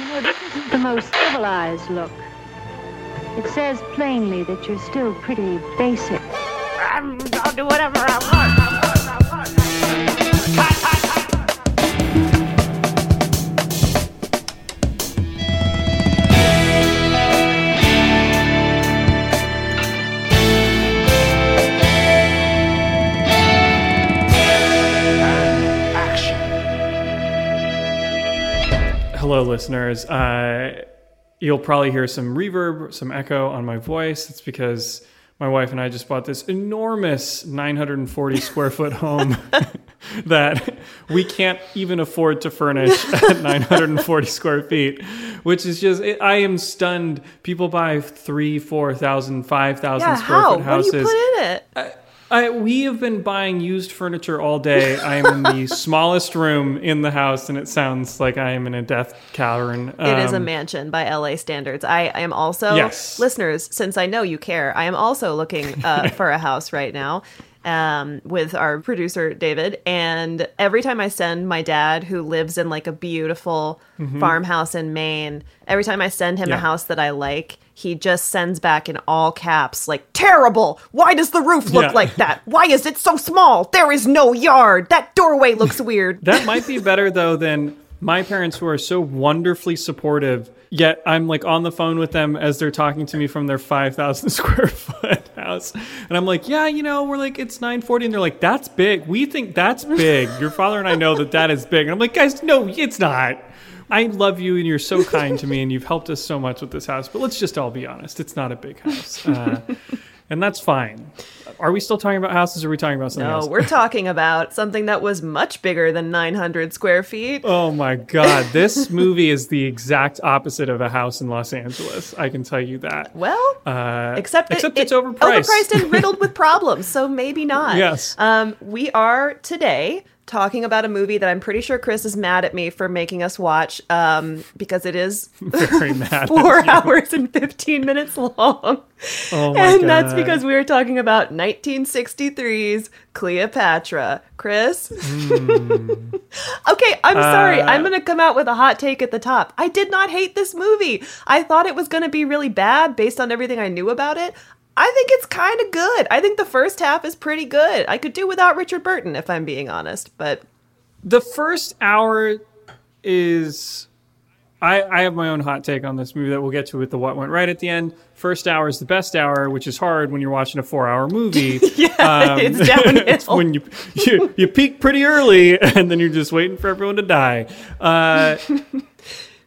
You know, this isn't the most civilized look. It says plainly that you're still pretty basic. I'm, I'll do whatever I want. Hello, listeners. Uh, you'll probably hear some reverb, some echo on my voice. It's because my wife and I just bought this enormous 940 square foot home that we can't even afford to furnish at 940 square feet, which is just, it, I am stunned. People buy three, 4,000, 5,000 Yeah, square how? foot houses. What do you put in it? I, we have been buying used furniture all day. I am in the smallest room in the house, and it sounds like I am in a death cavern. It is a Um, mansion by LA standards. I, I am also, Yes. listeners, since I know you care, I am also looking uh, for a house right now um, with our producer, David. And every time I send my dad, who lives in like a beautiful farmhouse in Maine, every time I send him a house that I like, he just sends back in all caps, like, terrible! Why does the roof look Yeah. like that? Why is it so small? There is no yard! That doorway looks weird. That might be better though than my parents who are so wonderfully supportive. Yet I'm like on the phone with them as they're talking to me from their 5,000 square foot house. And I'm like, yeah, you know, we're like, it's 940. And they're like, that's big. We think that's big. Your father and I know that that is big. And I'm like, guys, no, it's not. I love you and you're so kind to me and you've helped us so much with this house. But let's just all be honest. It's not a big house. Uh, and that's fine. Are we still talking about houses or are we talking about something else? No, else? we're talking about something that was much bigger than 900 square feet. Oh my God. This movie is the exact opposite of a house in Los Angeles. I can tell you that. Well, Uh, except, except it- it's overpriced. overpriced and riddled with problems, so maybe not. Yes. Um, we are today talking about a movie that I'm pretty sure Chris is mad at me for making us watch um, because it is Very mad. four hours and 15 minutes long. Oh and that's because we were talking about 1963's Cleopatra. Chris? okay, I'm sorry. Uh, I'm going to come out with a hot take at the top. I did not hate this movie. I thought it was going to be really bad based on everything I knew about it. I think it's kind of good. I think the first half is pretty good. I could do without Richard Burton if I'm being honest, but The first hour is. I, I have my own hot take on this movie that we'll get to with the what went right at the end. First hour is the best hour, which is hard when you're watching a four hour movie. yeah, it's downhill. it's when you, you you peak pretty early and then you're just waiting for everyone to die. Uh,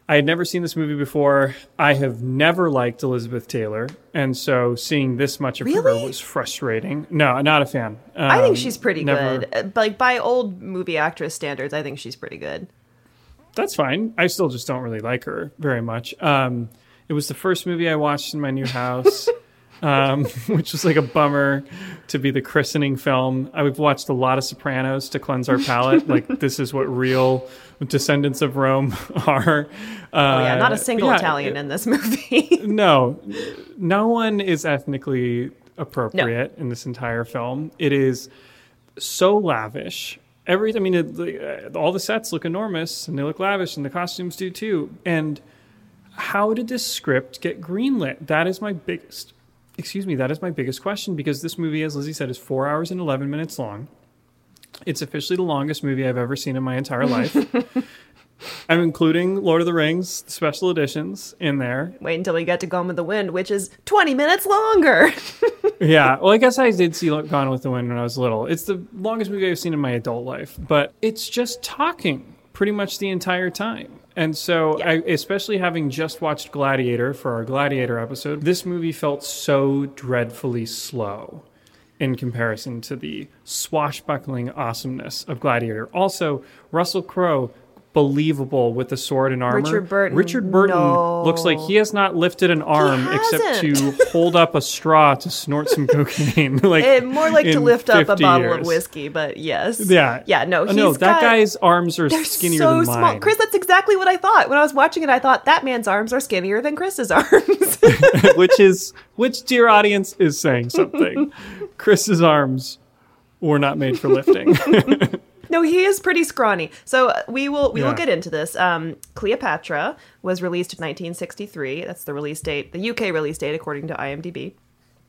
I had never seen this movie before. I have never liked Elizabeth Taylor, and so seeing this much of her was frustrating. No, not a fan. I think Um, she's pretty never- good. Uh, Like by old movie actress standards, I think she's pretty good. That's fine. I still just don't really like her very much. Um, it was the first movie I watched in my new house. um, which was like a bummer to be the christening film. I've watched a lot of Sopranos to cleanse our palate. like this is what real descendants of Rome are. Uh, Oh yeah, not a single yeah, Italian it- in this movie. no, no one is ethnically appropriate in this entire film. It is so lavish. Every, I mean, it, the, uh, all the sets look enormous and they look lavish, and the costumes do too. And how did this script get greenlit? That is my biggest, excuse me, that is my biggest question because this movie, as Lizzie said, is four hours and 11 minutes long. It's officially the longest movie I've ever seen in my entire life. I'm including Lord of the Rings special editions in there. Wait until we get to Gone with the Wind, which is 20 minutes longer. Yeah, well, I guess I did see Gone with the Wind when I was little. It's the longest movie I've seen in my adult life, but it's just talking pretty much the entire time. And so, I, especially having just watched Gladiator for our Gladiator episode, this movie felt so dreadfully slow in comparison to the swashbuckling awesomeness of Gladiator. Also, Russell Crowe, believable with the sword and armor. Richard Burton, Richard Burton no. looks like he has not lifted an arm except to hold up a straw to snort some cocaine. like more like to lift up a 50 bottle of whiskey, but yes. Yeah, Yeah, no, Uh, he's no. That got- guy's arms are skinnier so than small. mine. Chris, that's exactly what I thought. When I was watching it, I thought that man's arms are skinnier than Chris's arms. which is which, dear audience, is saying something. Chris's arms were not made for lifting. No, he is pretty scrawny. So uh, we will we will get into this. Um, Cleopatra was released in 1963. That's the release date, the UK release date according to IMDb.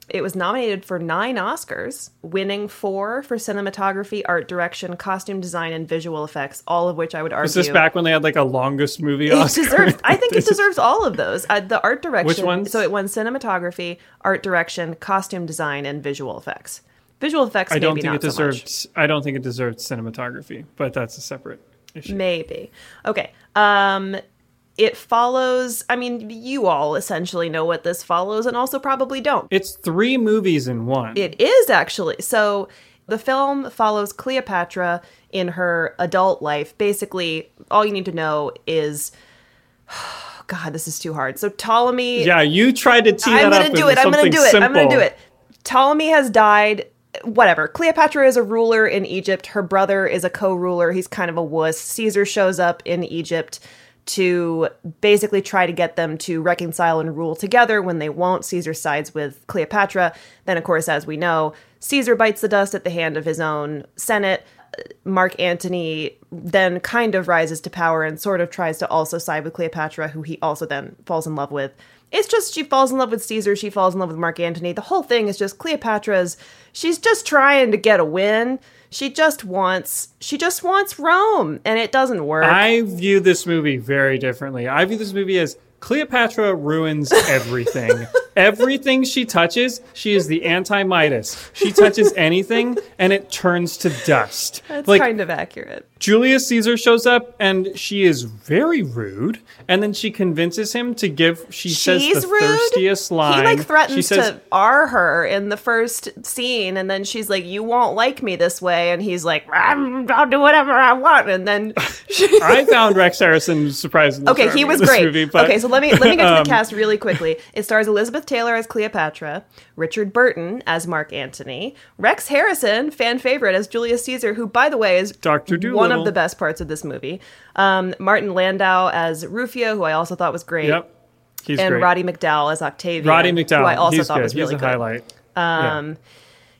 It was nominated for nine Oscars, winning four for cinematography, art direction, costume design, and visual effects. All of which I would argue Was this back when they had like a longest movie It Oscar? deserves. I think it deserves all of those. Uh, the art direction. Which ones? So it won cinematography, art direction, costume design, and visual effects. Visual effects. I don't think it so I don't think it deserved cinematography, but that's a separate issue. Maybe. Okay. Um it follows I mean, you all essentially know what this follows and also probably don't. It's three movies in one. It is actually. So the film follows Cleopatra in her adult life. Basically, all you need to know is God, this is too hard. So Ptolemy yeah, you tried to tee I'm that gonna do it. I'm gonna do it. I'm gonna do it. Ptolemy has died. Whatever. Cleopatra is a ruler in Egypt. Her brother is a co-ruler. He's kind of a wuss. Caesar shows up in Egypt to basically try to get them to reconcile and rule together. When they won't, Caesar sides with Cleopatra. Then, of course, as we know, Caesar bites the dust at the hand of his own Senate. Mark Antony then kind of rises to power and sort of tries to also side with Cleopatra, who he also then falls in love with. It's just she falls in love with Caesar, she falls in love with Mark Antony. The whole thing is just Cleopatra's she's just trying to get a win. She just wants she just wants Rome and it doesn't work. I view this movie very differently. I view this movie as Cleopatra ruins everything. everything she touches, she is the anti Midas. She touches anything and it turns to dust. That's like kind of accurate. Julius Caesar shows up and she is very rude, and then she convinces him to give. She says She's the rude. thirstiest line. He like she threatens says, to R her in the first scene, and then she's like, "You won't like me this way," and he's like, "I'm- "I'll do whatever I want," and then I found Rex Harrison surprisingly. Okay, he was great. Movie, okay, so let me let me get to the um, cast really quickly. It stars Elizabeth Taylor as Cleopatra, Richard Burton as Mark Antony, Rex Harrison, fan favorite as Julius Caesar, who by the way is Dr. one of the best parts of this movie. Um, Martin Landau as Rufio, who I also thought was great, Yep, he's and great. Roddy McDowall as Octavian, Roddy who I also he's thought good. was really he's a good. highlight. Um,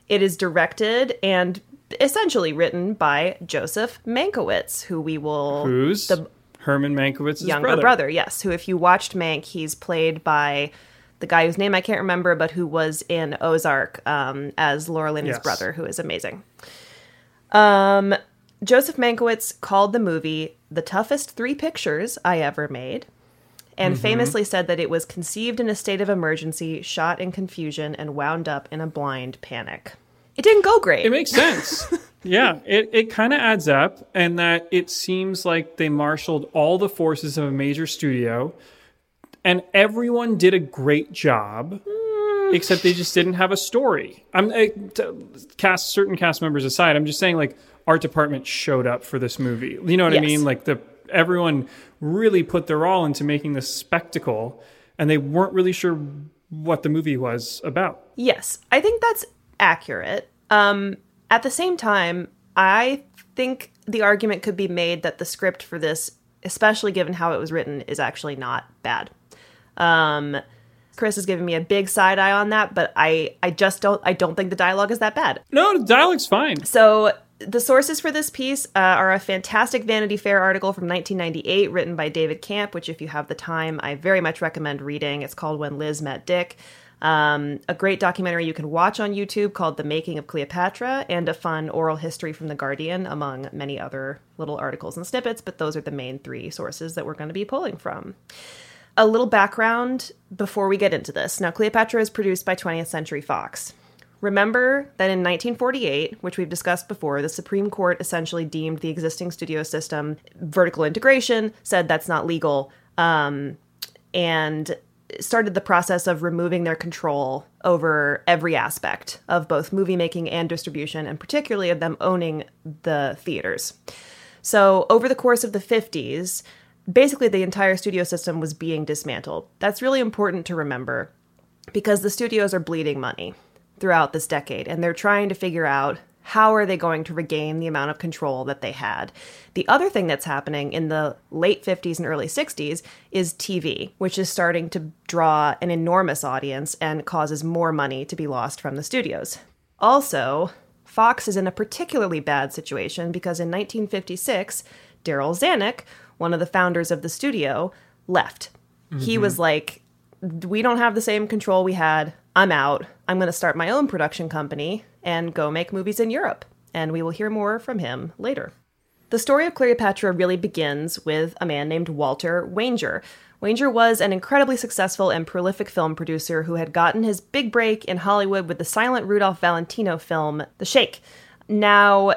It is directed and essentially written by Joseph Mankiewicz, who we will Who's the Herman Mankiewicz's younger brother? brother. yes. Who, if you watched Mank, he's played by the guy whose name I can't remember, but who was in Ozark um, as Laura Linney's Yes. brother, who is amazing. Um, Joseph Mankiewicz called the movie the toughest three pictures I ever made. And Mm-hmm. famously said that it was conceived in a state of emergency, shot in confusion, and wound up in a blind panic. It didn't go great. It makes sense. yeah, it, it kind of adds up, and that it seems like they marshaled all the forces of a major studio, and everyone did a great job, mm. except they just didn't have a story. I'm I, to cast certain cast members aside. I'm just saying, like, art department showed up for this movie. You know what I mean? Like the everyone really put their all into making this spectacle, and they weren't really sure what the movie was about. Yes, I think that's accurate. Um, at the same time, I think the argument could be made that the script for this, especially given how it was written, is actually not bad. Um, Chris is giving me a big side eye on that, but I, I just don't, I don't think the dialogue is that bad. No, the dialogue's fine. So the sources for this piece uh, are a fantastic Vanity Fair article from 1998 written by David Kamp, which if you have the time, I very much recommend reading. It's called When Liz Met Dick. Um, a great documentary you can watch on YouTube called The Making of Cleopatra, and a fun oral history from The Guardian, among many other little articles and snippets, but those are the main three sources that we're going to be pulling from. A little background before we get into this. Now, Cleopatra is produced by 20th Century Fox. Remember that in 1948, which we've discussed before, the Supreme Court essentially deemed the existing studio system vertical integration, said that's not legal, um, and started the process of removing their control over every aspect of both movie making and distribution, and particularly of them owning the theaters. So, over the course of the 50s, basically the entire studio system was being dismantled. That's really important to remember because the studios are bleeding money throughout this decade and they're trying to figure out how are they going to regain the amount of control that they had. The other thing that's happening in the late 50s and early 60s is TV, which is starting to draw an enormous audience and causes more money to be lost from the studios. Also, Fox is in a particularly bad situation because in 1956, Darryl Zanuck, one of the founders of the studio, left. He mm-hmm. was like, We don't have the same control we had. I'm out. I'm going to start my own production company and go make movies in Europe. And we will hear more from him later. The story of Cleopatra really begins with a man named Walter Wanger. Wanger was an incredibly successful and prolific film producer who had gotten his big break in Hollywood with the silent Rudolph Valentino film, The Sheik. Now,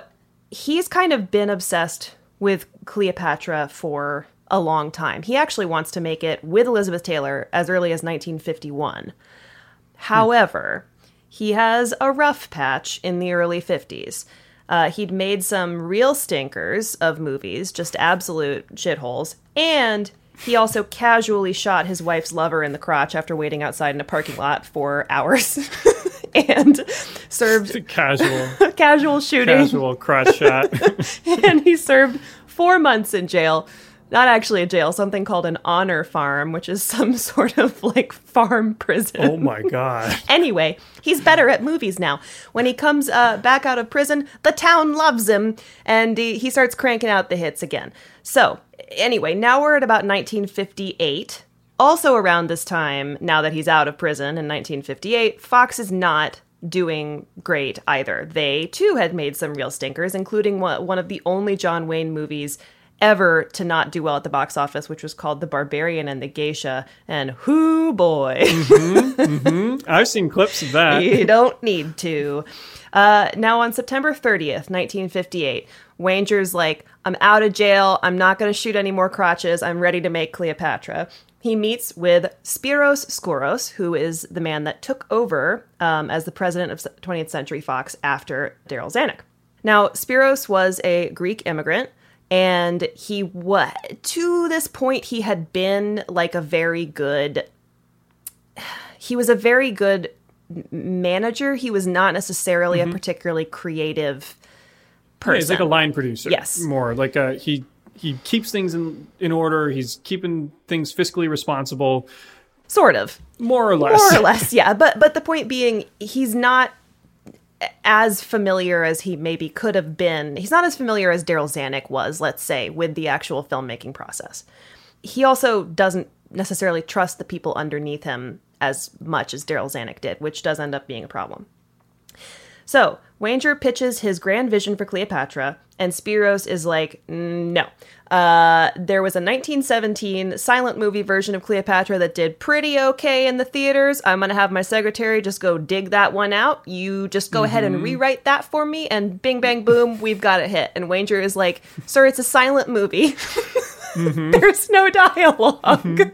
he's kind of been obsessed with Cleopatra for a long time. He actually wants to make it with Elizabeth Taylor as early as 1951. Hmm. However, he has a rough patch in the early 50s. Uh, he'd made some real stinkers of movies, just absolute shitholes, and he also casually shot his wife's lover in the crotch after waiting outside in a parking lot for hours and served Casual, casual shooting casual crotch shot. and he served four months in jail. Not actually a jail, something called an honor farm, which is some sort of like farm prison. oh my god. Anyway, he's better at movies now. When he comes uh, back out of prison, the town loves him, and he, he starts cranking out the hits again. So, anyway, now we're at about 1958. Also, around this time, now that he's out of prison in 1958, Fox is not doing great either. They too had made some real stinkers, including one one of the only John Wayne movies ever to not do well at the box office, which was called The Barbarian and the Geisha. And whoo boy. I've seen clips of that. you don't need to. Uh, now, on September 30th, 1958, Wanger's like, I'm out of jail. I'm not going to shoot any more crotches. I'm ready to make Cleopatra. He meets with Spiros Skouras, who is the man that took over um, as the president of 20th Century Fox after Darryl Zanuck. Now, Spiros was a Greek immigrant, and he what to this point he had been like a very good he was a very good manager. He was not necessarily a mm-hmm. particularly creative person. Yeah, he's like a line producer. Yes. More like a he he keeps things in in order. He's keeping things fiscally responsible, sort of. more or less. More or less, yeah. But but the point being, he's not as familiar as he maybe could have been. He's not as familiar as Darryl Zanuck was, let's say, with the actual filmmaking process. He also doesn't necessarily trust the people underneath him as much as Darryl Zanuck did, which does end up being a problem. So, Wanger pitches his grand vision for Cleopatra, and Spiros is like, mm, no. Uh, there was a 1917 silent movie version of Cleopatra that did pretty okay in the theaters. I'm going to have my secretary just go dig that one out. You just go ahead and rewrite that for me, and bing, bang, boom, we've got it hit. And Wanger is like, sir, it's a silent movie. There's no dialog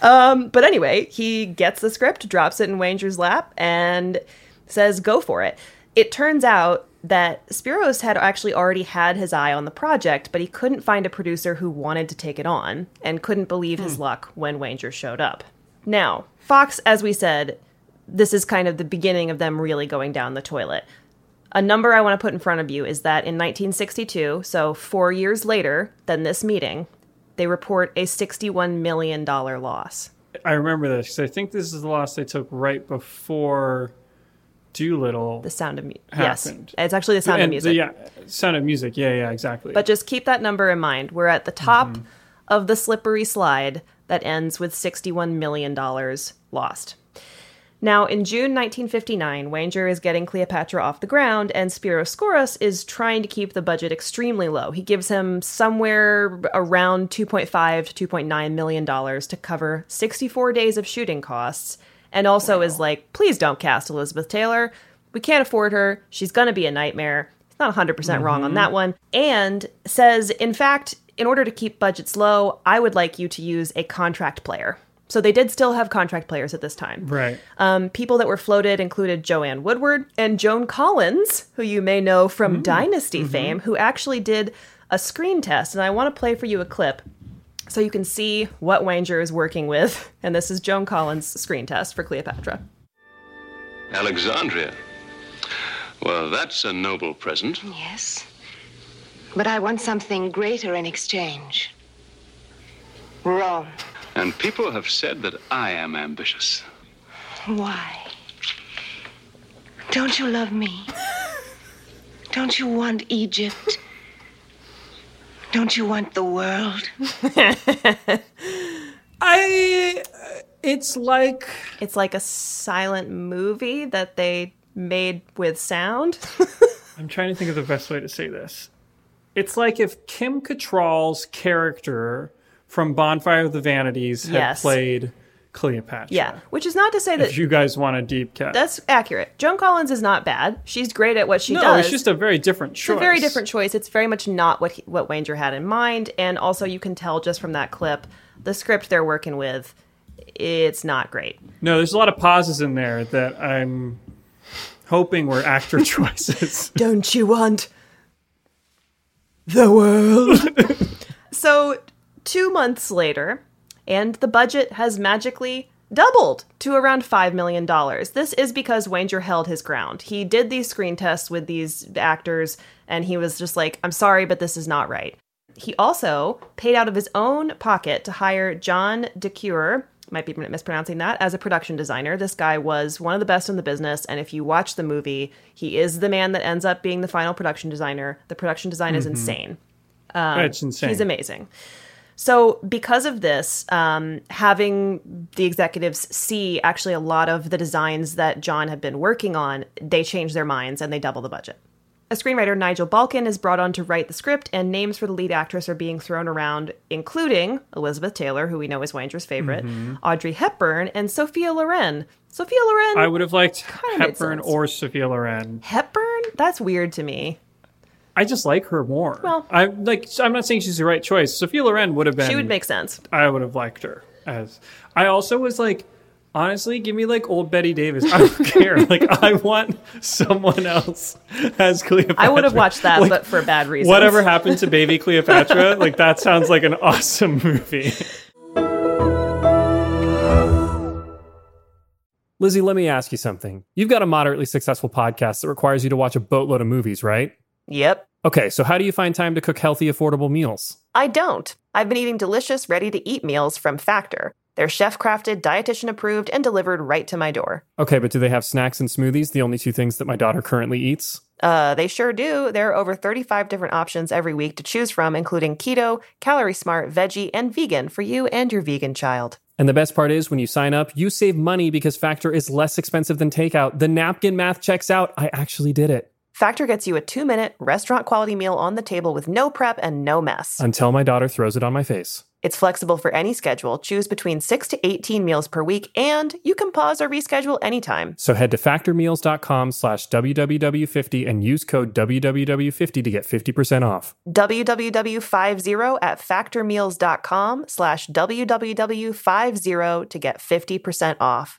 Um, but anyway, he gets the script, drops it in Wanger's lap, and says, go for it. It turns out that Spiros had actually already had his eye on the project, but he couldn't find a producer who wanted to take it on and couldn't believe his hmm. luck when Wanger showed up. Now, Fox, as we said, this is kind of the beginning of them really going down the toilet. A number I want to put in front of you is that in 1962, so four years later than this meeting, they report a $61 million loss. I remember this because I think this is the loss they took right before Dolittle. The sound of music. Yes. It's actually the sound of music. The, yeah, sound of music. Yeah, yeah, exactly. But just keep that number in mind. We're at the top mm-hmm. of the slippery slide that ends with $61 million lost. Now, in June 1959, Wanger is getting Cleopatra off the ground, and Spiros Skouras is trying to keep the budget extremely low. He gives him somewhere around 2.5 to 2.9 million dollars to cover 64 days of shooting costs, and also is like, please don't cast Elizabeth Taylor. We can't afford her. She's gonna be a nightmare. He's not 100% wrong on that one. And says, in fact, in order to keep budgets low, I would like you to use a contract player. So they did still have contract players at this time. Right. Um, people that were floated included Joanne Woodward and Joan Collins, who you may know from Dynasty fame, who actually did a screen test. And I want to play for you a clip so you can see what Wanger is working with. And this is Joan Collins' screen test for Cleopatra. Alexandria. Well, that's a noble present. Yes. But I want something greater in exchange. Rome. And people have said that I am ambitious. Why? Don't you love me? Don't you want Egypt? Don't you want the world? I. Uh, it's like It's like a silent movie that they made with sound. I'm trying to think of the best way to say this. It's like if Kim Cattrall's character from Bonfire of the Vanities had Yes. played Cleopatra. yeah, which is not to say that If you guys want a deep cut. that's accurate. Joan Collins is not bad. She's great at what she no, does. No, it's just a very different choice. It's a very different choice. It's very much not what he, what Wanger had in mind, and also you can tell just from that clip, the script they're working with, it's not great. No, there's a lot of pauses in there that I'm hoping were actor choices. Don't you want the world? so, two months later, and the budget has magically doubled to around $5 million. This is because Wanger held his ground. He did these screen tests with these actors, and he was just like, I'm sorry, but this is not right. He also paid out of his own pocket to hire John DeCuir, might be mispronouncing that, as a production designer. This guy was one of the best in the business, and if you watch the movie, he is the man that ends up being the final production designer. The production design is mm-hmm. insane. it's um, insane. He's amazing. So, because of this, um, having the executives see actually a lot of the designs that John had been working on, they change their minds and they double the budget. A screenwriter, Nigel Balchin, is brought on to write the script, and names for the lead actress are being thrown around, including Elizabeth Taylor, who we know is Wanger's favorite, Audrey Hepburn, and Sophia Loren. Sophia Loren. I would have liked Hepburn or Sophia Loren. Hepburn? That's weird to me. I just like her more. Well- I like. I'm not saying she's the right choice. Sophia Loren would have been. She would make sense. I would have liked her as. I also was like, honestly, give me like old Bette Davis. I don't care. Like, I want someone else as Cleopatra. I would have watched that, Like, but for bad reasons. Whatever happened to Baby Cleopatra? like, that sounds like an awesome movie. Lizzie, let me ask you something. You've got a moderately successful podcast that requires you to watch a boatload of movies, right? Yep. Okay, so how do you find time to cook healthy, affordable meals? I don't. I've been eating delicious, ready to eat meals from Factor. They're chef crafted, dietitian approved, and delivered right to my door. Okay, but do they have snacks and smoothies, the only two things that my daughter currently eats? Uh, they sure do. There are over 35 different options every week to choose from, including keto, calorie smart, veggie, and vegan for you and your vegan child. And the best part is when you sign up, you save money because Factor is less expensive than takeout. The napkin math checks out. I actually did it. Factor gets you a two minute, restaurant quality meal on the table with no prep and no mess. Until my daughter throws it on my face. It's flexible for any schedule. Choose between 6 to 18 meals per week, and you can pause or reschedule anytime. So head to factormeals.com slash WWW50 and use code WWW50 to get 50% off. www50 at factormeals.com slash www50 to get 50% off.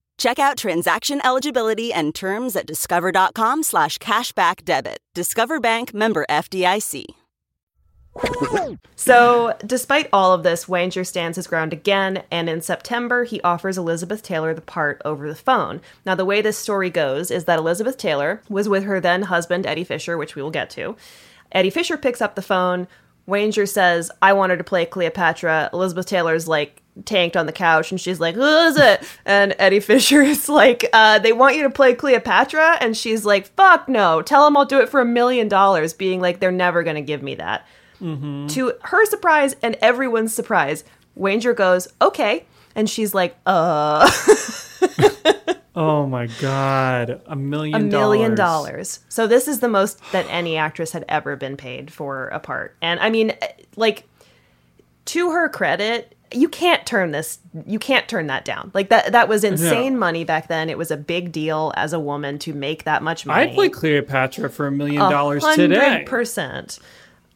Check out transaction eligibility and terms at discover.com slash cashback debit. Discover Bank member FDIC. So, despite all of this, Wanger stands his ground again, and in September, he offers Elizabeth Taylor the part over the phone. Now, the way this story goes is that Elizabeth Taylor was with her then husband, Eddie Fisher, which we will get to. Eddie Fisher picks up the phone. Wanger says, I want her to play Cleopatra. Elizabeth Taylor's like tanked on the couch and she's like, Who is it? And Eddie Fisher is like, uh, They want you to play Cleopatra? And she's like, Fuck no. Tell them I'll do it for a million dollars, being like, They're never going to give me that. To her surprise and everyone's surprise, Wanger goes, Okay. And she's like, Uh. Oh my god, a million a million dollars. So this is the most that any actress had ever been paid for a part. And I mean, like, to her credit, you can't turn this. You can't turn that down. Like that. That was insane money back then. It was a big deal as a woman to make that much money. I'd play Cleopatra for a million dollars today. Percent.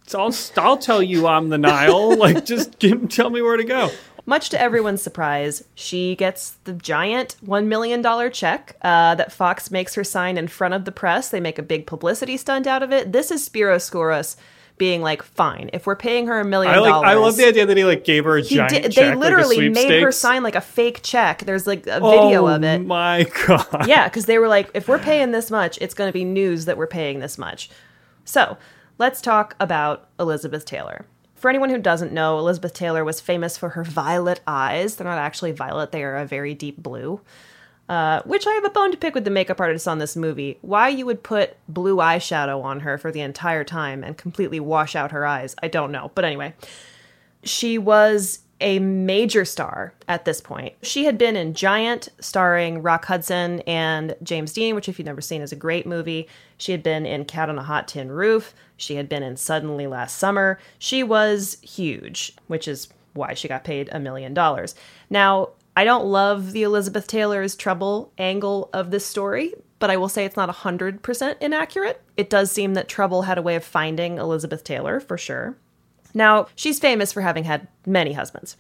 So I'll, I'll tell you I'm the Nile. like, just give, tell me where to go. Much to everyone's surprise, she gets the giant $1 million check uh, that Fox makes her sign in front of the press. They make a big publicity stunt out of it. This is Spiro Skouras being like, fine, if we're paying her a million I like. dollars. I love the idea that he like gave her a giant did, check. they literally like made her sign like a fake check. There's like a oh video oh, of it. My God. Yeah, because they were like, if we're paying this much, it's going to be news that we're paying this much. So let's talk about Elizabeth Taylor. For anyone who doesn't know, Elizabeth Taylor was famous for her violet eyes. They're not actually violet, they are a very deep blue. Uh, which I have a bone to pick with the makeup artist on this movie. Why you would put blue eyeshadow on her for the entire time and completely wash out her eyes, I don't know. But anyway, she was a major star at this point. She had been in Giant, starring Rock Hudson and James Dean, which, if you've never seen, is a great movie. She had been in Cat on a Hot Tin Roof. She had been in Suddenly Last Summer. She was huge, which is why she got paid a million dollars. Now, I don't love the Elizabeth Taylor's trouble angle of this story, but I will say it's not 100% inaccurate. It does seem that Trouble had a way of finding Elizabeth Taylor, for sure. Now, she's famous for having had many husbands.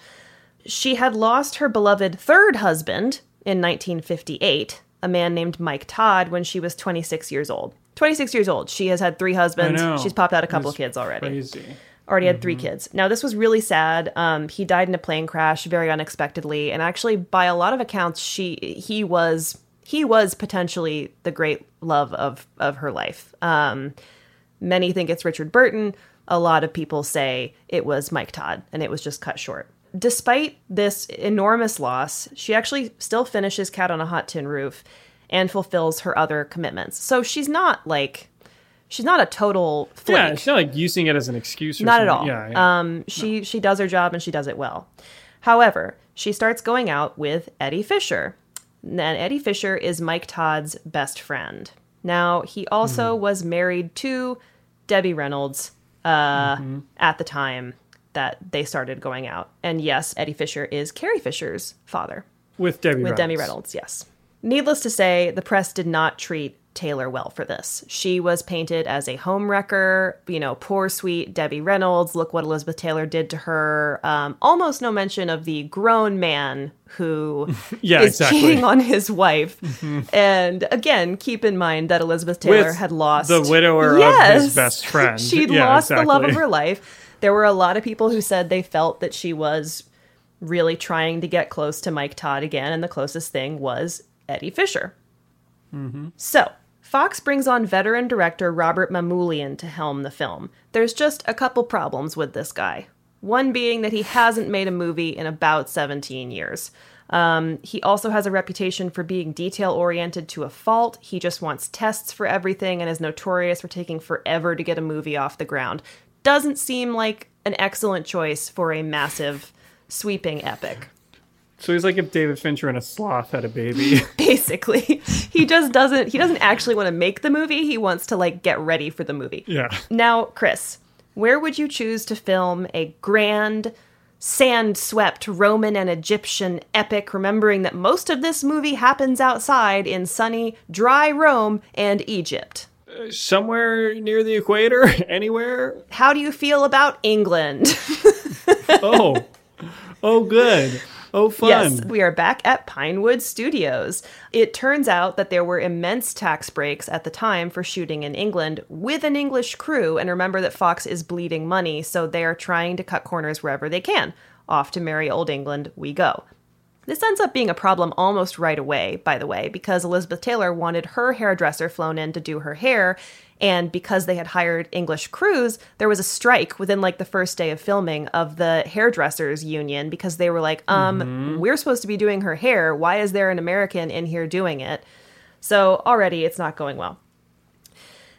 She had lost her beloved third husband in 1958, a man named Mike Todd, when she was 26 years old. 26 years old. She has had three husbands. She's popped out a couple of kids already. Crazy. Already had three kids. Now, this was really sad. Um, he died in a plane crash very unexpectedly, and actually, by a lot of accounts, she he was he was potentially the great love of of her life. Um, Many think it's Richard Burton. A lot of people say it was Mike Todd, and it was just cut short. Despite this enormous loss, she actually still finishes Cat on a Hot Tin Roof and fulfills her other commitments. So she's not like she's not a total flake. Yeah, she's not like using it as an excuse. Or Not at all. Yeah, yeah. Um, she she does her job and she does it well. However, she starts going out with Eddie Fisher. And Eddie Fisher is Mike Todd's best friend. Now, he also was married to Debbie Reynolds uh, at the time that they started going out. And yes, Eddie Fisher is Carrie Fisher's father with Debbie with Reynolds. Demi Reynolds, yes. Needless to say, the press did not treat Taylor well for this. She was painted as a homewrecker, you know, poor, sweet Debbie Reynolds. Look what Elizabeth Taylor did to her. Um, almost no mention of the grown man who Yeah, is exactly. cheating on his wife. And again, keep in mind that Elizabeth Taylor With had lost the widower of his best friend. She'd Yeah, lost the love of her life. There were a lot of people who said they felt that she was really trying to get close to Mike Todd again, and the closest thing was Eddie Fisher. So, Fox brings on veteran director Robert Mamoulian to helm the film. There's just a couple problems with this guy. One being that he hasn't made a movie in about 17 years. Um, he also has a reputation for being detail oriented to a fault. He just wants tests for everything and is notorious for taking forever to get a movie off the ground. Doesn't seem like an excellent choice for a massive, sweeping epic. So he's like if David Fincher and a sloth had a baby. basically he just doesn't he doesn't actually want to make the movie he wants to like get ready for the movie yeah. now chris where would you choose to film a grand sand swept roman and egyptian epic remembering that most of this movie happens outside in sunny dry rome and egypt uh, Somewhere near the equator, anywhere. how do you feel about england Oh, oh, good. Oh, fun. Yes, we are back at Pinewood Studios. It turns out that there were immense tax breaks at the time for shooting in England with an English crew. And remember that Fox is bleeding money, so they are trying to cut corners wherever they can. Off to merry old England we go. This ends up being a problem almost right away, by the way, because Elizabeth Taylor wanted her hairdresser flown in to do her hair. And because they had hired English crews, there was a strike within like the first day of filming of the hairdressers union because they were like, um, we're supposed to be doing her hair. Why is there an American in here doing it? So already it's not going well.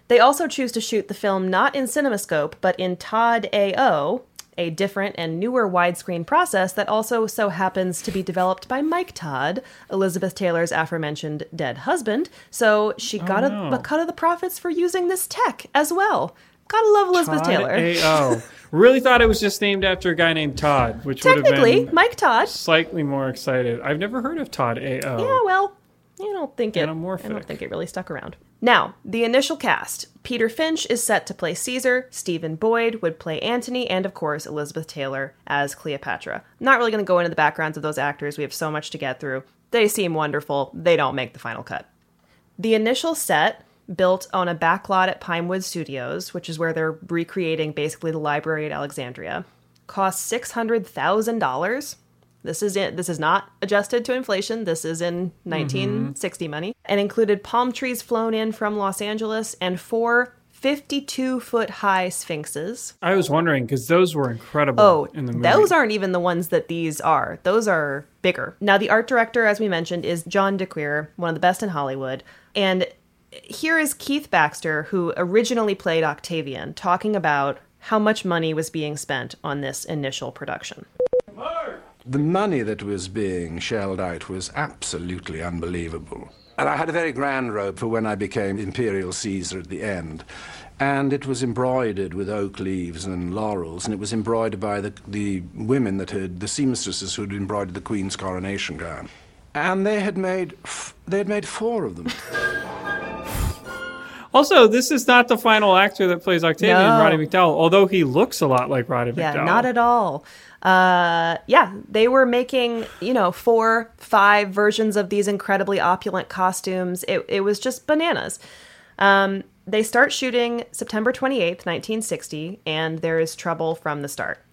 They also choose to shoot the film not in CinemaScope, but in Todd AO, a different and newer widescreen process that also so happens to be developed by Mike Todd, Elizabeth Taylor's aforementioned dead husband. So she oh, got a, no. a cut of the profits for using this tech as well. Gotta love Elizabeth Todd Taylor. A.O. really thought it was just named after a guy named Todd, which would have Technically, been Mike Todd. slightly more excited. I've never heard of Todd A.O. Yeah, well, I don't think it. I don't think it really stuck around. Now, the initial cast: Peter Finch is set to play Caesar. Stephen Boyd would play Antony, and of course Elizabeth Taylor as Cleopatra. I'm not really going to go into the backgrounds of those actors. We have so much to get through. They seem wonderful. They don't make the final cut. The initial set, built on a backlot at Pinewood Studios, which is where they're recreating basically the library at Alexandria, cost six hundred thousand dollars. This is it. This is not adjusted to inflation. This is in 1960 money, and included palm trees flown in from Los Angeles and four 52 foot high sphinxes. I was wondering because those were incredible Oh, in the movie. those aren't even the ones that these are. Those are bigger. Now, the art director, as we mentioned, is John DeCuir, one of the best in Hollywood. And here is Keith Baxter, who originally played Octavian, talking about how much money was being spent on this initial production. The money that was being shelled out was absolutely unbelievable. And I had a very grand robe for when I became Imperial Caesar at the end. And it was embroidered with oak leaves and laurels, and it was embroidered by the, the women that had, the seamstresses who had embroidered the Queen's coronation gown. And they had made, they had made four of them. Also, this is not the final actor that plays Octavian, No. Roddy McDowall, although he looks a lot like Roddy Yeah, McDowall. not at all. Uh, yeah, they were making, you know, four, five versions of these incredibly opulent costumes. It, it was just bananas. Um, they start shooting September 28th, 1960, and there is trouble from the start.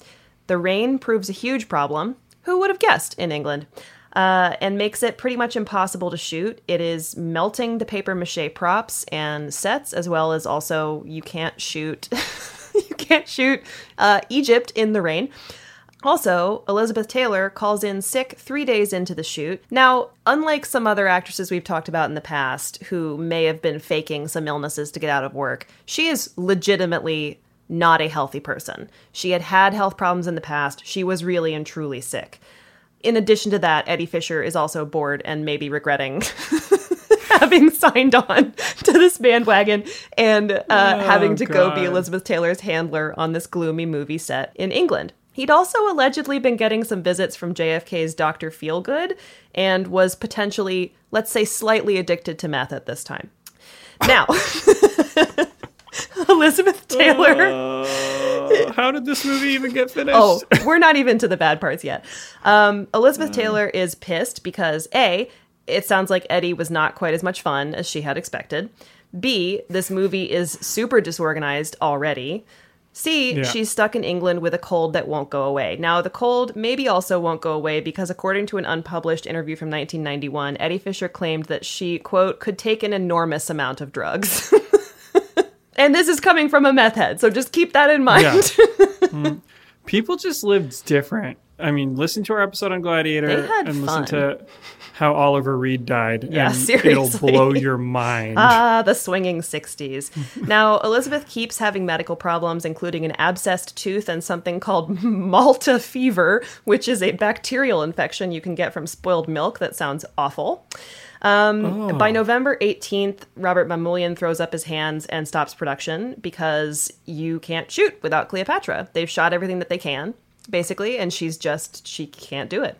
The rain proves a huge problem. Who would have guessed in England? Uh, and makes it pretty much impossible to shoot. It is melting the paper mache props and sets, as well as also you can't shoot you can't shoot uh, Egypt in the rain. Also, Elizabeth Taylor calls in sick three days into the shoot. Now, unlike some other actresses we've talked about in the past who may have been faking some illnesses to get out of work, she is legitimately not a healthy person. She had had health problems in the past. She was really and truly sick. In addition to that, Eddie Fisher is also bored and maybe regretting having signed on to this bandwagon and uh, having to go be Elizabeth Taylor's handler on this gloomy movie set in England. He'd also allegedly been getting some visits from JFK's Dr. Feelgood and was potentially, let's say, slightly addicted to meth at this time. Now, Elizabeth Taylor. Uh, how did this movie even get finished? Oh, we're not even to the bad parts yet. Um, Elizabeth Taylor is pissed because A, it sounds like Eddie was not quite as much fun as she had expected. B, this movie is super disorganized already. C, Yeah. she's stuck in England with a cold that won't go away. Now, the cold maybe also won't go away because, according to an unpublished interview from 1991, Eddie Fisher claimed that she, quote, could take an enormous amount of drugs. and this is coming from a meth head, so just keep that in mind. Yeah. Mm. People just lived different. I mean, listen to our episode on Gladiator and fun. listen to how Oliver Reed died. Yeah, and seriously. It'll blow your mind. Ah, the swinging 60s. now, Elizabeth keeps having medical problems, including an abscessed tooth and something called Malta fever, which is a bacterial infection you can get from spoiled milk that sounds awful. Um, Oh. By November 18th, Robert Mamoulian throws up his hands and stops production because you can't shoot without Cleopatra. They've shot everything that they can, basically, and she's just, she can't do it.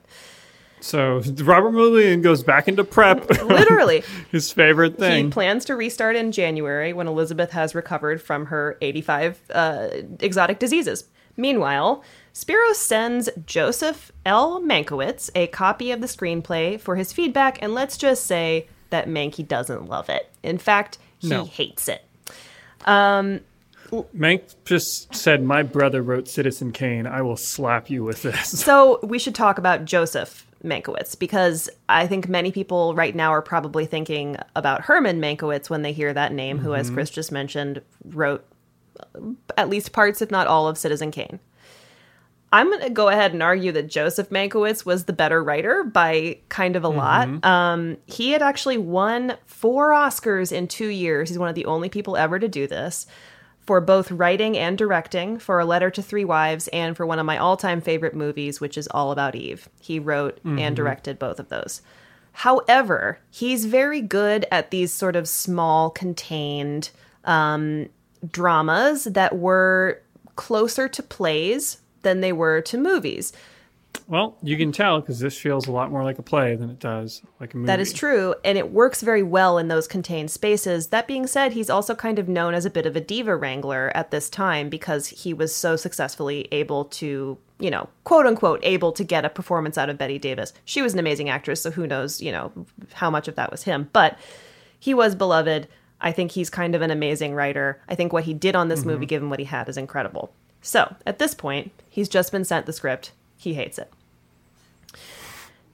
So Robert Mulligan goes back into prep. Literally. His favorite thing. He plans to restart in January when Elizabeth has recovered from her 85 uh, exotic diseases. Meanwhile, Spiro sends Joseph L. Mankiewicz a copy of the screenplay for his feedback, and let's just say that Mankey doesn't love it. In fact, he No. hates it. Um, Mank just said, "My brother wrote Citizen Kane. I will slap you with this." so we should talk about Joseph Mankiewicz because I think many people right now are probably thinking about Herman Mankiewicz when they hear that name, who, as Mhm. Chris just mentioned, wrote uh, at least parts, if not all, of Citizen Kane. I'm going to go ahead and argue that Joseph Mankiewicz was the better writer by kind of a lot. Um, he had actually won four Oscars in two years. He's one of the only people ever to do this for both writing and directing for A Letter to Three Wives and for one of my all time favorite movies, which is All About Eve. He wrote Mhm. and directed both of those. However, he's very good at these sort of small, contained um, dramas that were closer to plays than they were to movies. Well, you can tell because this feels a lot more like a play than it does like a movie. That is true, and it works very well in those contained spaces. That being said, he's also kind of known as a bit of a diva wrangler at this time because he was so successfully able to, you know, quote unquote, able to get a performance out of Bette Davis. She was an amazing actress, so who knows, you know, how much of that was him. But he was beloved. I think he's kind of an amazing writer. I think what he did on this Mhm. movie, given what he had, is incredible. So at this point, he's just been sent the script. He hates it.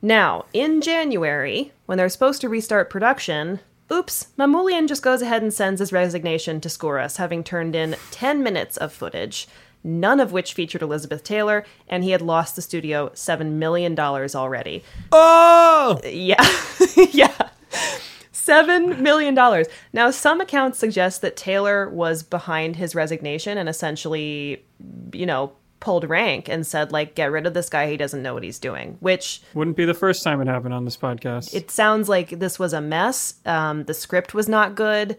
Now, in January, when they're supposed to restart production, oops, Mamoulian just goes ahead and sends his resignation to Skouras, having turned in 10 minutes of footage, none of which featured Elizabeth Taylor, and he had lost the studio $7 million already. Oh! Yeah. yeah. Seven million dollars. Now, some accounts suggest that Taylor was behind his resignation and essentially, you know, pulled rank and said, like, get rid of this guy. He doesn't know what he's doing, which Wouldn't be the first time it happened on this podcast. it sounds like this was a mess. Um, the script was not good.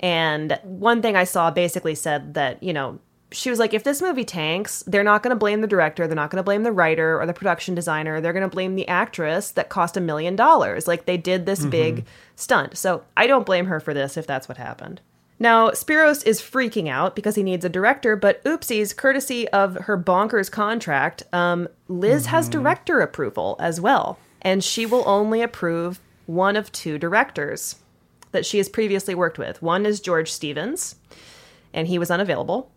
And one thing I saw basically said that, you know, she was like, if this movie tanks, they're not going to blame the director, they're not going to blame the writer or the production designer, they're going to blame the actress that cost a million dollars. Like they did this Mhm. big stunt. So I don't blame her for this if that's what happened. Now, Spyros is freaking out because he needs a director, but oopsies, courtesy of her bonkers contract, um, Liz has director approval as well. And she will only approve one of two directors that she has previously worked with. One is George Stevens, and he was unavailable.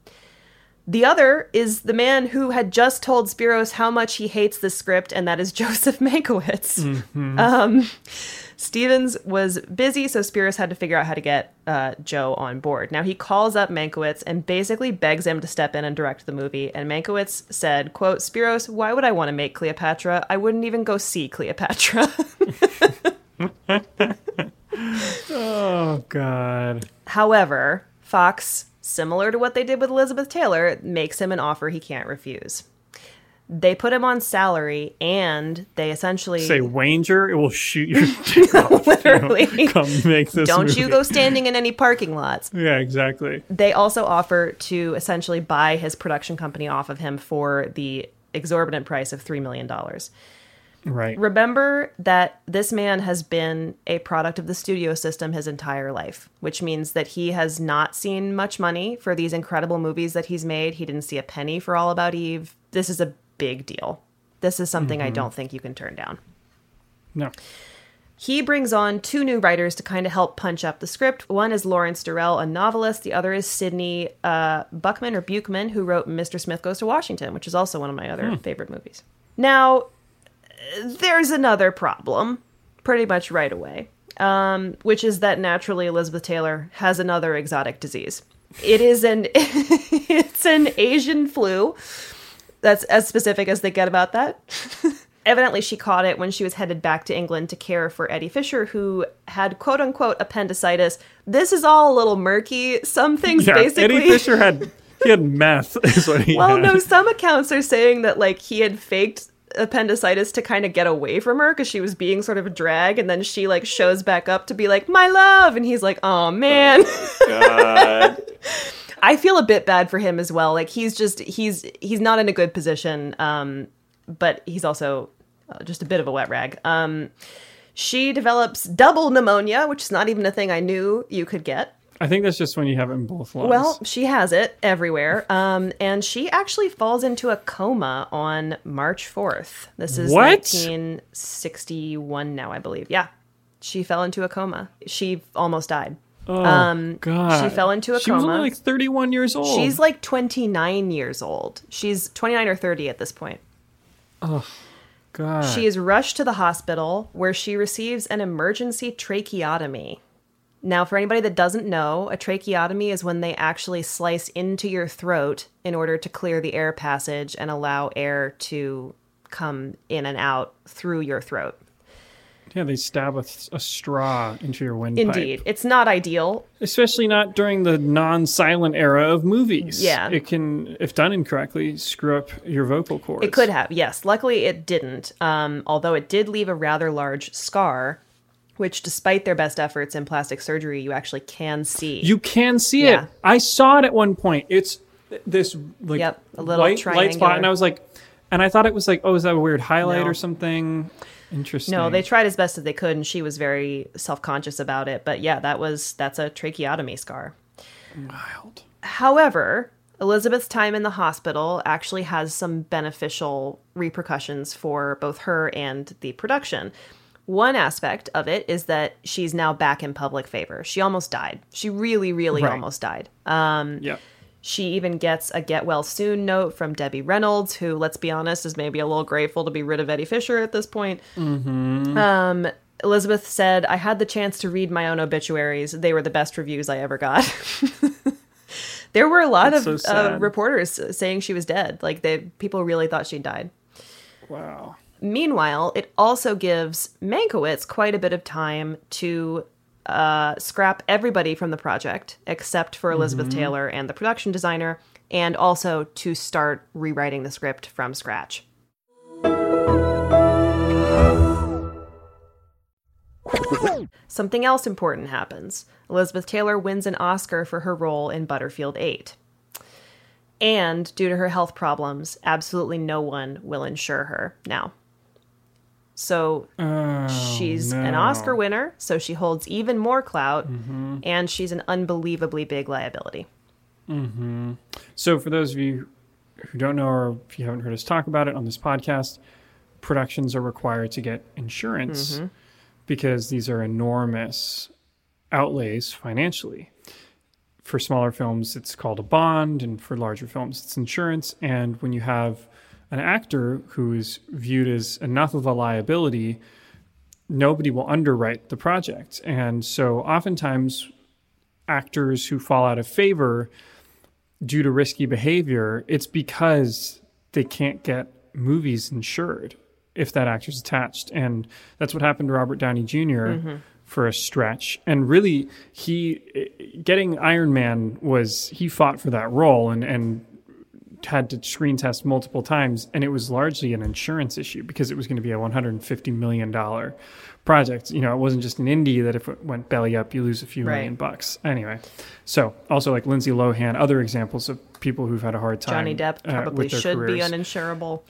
The other is the man who had just told Spyros how much he hates the script, and that is Joseph Mankiewicz. Mhm. Um, Stevens was busy, so Spyros had to figure out how to get uh, Joe on board. Now he calls up Mankiewicz and basically begs him to step in and direct the movie. And Mankiewicz said, "quote Spyros, why would I want to make Cleopatra? I wouldn't even go see Cleopatra." oh God. However, Fox, similar to what they did with Elizabeth Taylor, makes him an offer he can't refuse. They put him on salary and they essentially Say Wanger, it will shoot your. Literally. You know, come make this. don't movie. you go standing in any parking lots. Yeah, exactly. They also offer to essentially buy his production company off of him for the exorbitant price of $3 million. Right. Remember that this man has been a product of the studio system his entire life, which means that he has not seen much money for these incredible movies that he's made. He didn't see a penny for All About Eve. This is a big deal. This is something I Mhm. don't think you can turn down. No. He brings on two new writers to kind of help punch up the script. One is Lawrence Durrell, a novelist. The other is Sidney uh, Buckman or Buchman, who wrote Mr. Smith Goes to Washington, which is also one of my other Hmm. favorite movies. Now, there's another problem pretty much right away, um, which is that naturally Elizabeth Taylor has another exotic disease. It is an it's an Asian flu. That's as specific as they get about that. Evidently, she caught it when she was headed back to England to care for Eddie Fisher, who had quote unquote appendicitis. This is all a little murky. Some things Yeah, basically. Eddie Fisher had he had meth. Is what he well, had. no, some accounts are saying that like he had faked appendicitis to kind of get away from her because she was being sort of a drag, and then she like shows back up to be like, "My love," and he's like, "Oh man." I feel a bit bad for him as well. Like he's just he's he's not in a good position, um, but he's also uh, just a bit of a wet rag. Um, she develops double pneumonia, which is not even a thing I knew you could get. I think that's just when you have it in both lungs. Well, she has it everywhere. Um, and she actually falls into a coma on March 4th. This is What? 1961 now, I believe. Yeah. She fell into a coma. She almost died. oh um, God, She fell into a she coma. was only like 31 years old. She's like 29 years old. She's 29 or 30 at this point. Ugh. God. She is rushed to the hospital where she receives an emergency tracheotomy. Now, for anybody that doesn't know, a tracheotomy is when they actually slice into your throat in order to clear the air passage and allow air to come in and out through your throat. Yeah, they stab a, a straw into your windpipe. Indeed. It's not ideal. Especially not during the non-silent era of movies. Yeah. It can, if done incorrectly, screw up your vocal cords. It could have, yes. Luckily, it didn't, um, although it did leave a rather large scar, which, despite their best efforts in plastic surgery, you actually can see. You can see Yeah. it. I saw it at one point. It's this like Yep, a little white light spot, and I was like, and I thought it was like, oh, is that a weird highlight No. or something? Interesting. No, they tried as best as they could, and she was very self conscious about it. But yeah, that was that's a tracheotomy scar. Wild. However, Elizabeth's time in the hospital actually has some beneficial repercussions for both her and the production. One aspect of it is that she's now back in public favor. She almost died. She really, really Right. almost died. Um, Yep. She even gets a get well soon note from Debbie Reynolds, who, let's be honest, is maybe a little grateful to be rid of Eddie Fisher at this point. Mm-hmm. Um, Elizabeth said, I had the chance to read my own obituaries. They were the best reviews I ever got. there were a lot That's of so uh, reporters saying she was dead. Like, they, people really thought she died. Wow. Meanwhile, it also gives Mankiewicz quite a bit of time to uh, scrap everybody from the project except for Elizabeth Mhm. Taylor and the production designer, and also to start rewriting the script from scratch. Something else important happens. Elizabeth Taylor wins an Oscar for her role in Butterfield 8. And due to her health problems, absolutely no one will insure her now. So she's an. Oscar winner, so she holds even more clout, Mhm. and she's an unbelievably big liability. hmm So, for those of you who don't know, or if you haven't heard us talk about it on this podcast, productions are required to get insurance Mhm. because these are enormous outlays financially. For smaller films, it's called a bond, and for larger films, it's insurance. And when you have an actor who is viewed as enough of a liability, nobody will underwrite the project. And so, oftentimes, actors who fall out of favor due to risky behavior, it's because they can't get movies insured if that actor's attached. And that's what happened to Robert Downey junior Mhm. for a stretch. And really, he getting Iron Man was he fought for that role and and had to screen test multiple times and it was largely an insurance issue because it was going to be a 150 million dollar project you know it wasn't just an indie that if it went belly up you lose a few Right. million bucks anyway so also like lindsay lohan other examples of people who've had a hard time Johnny Depp uh, probably their should be uninsurable.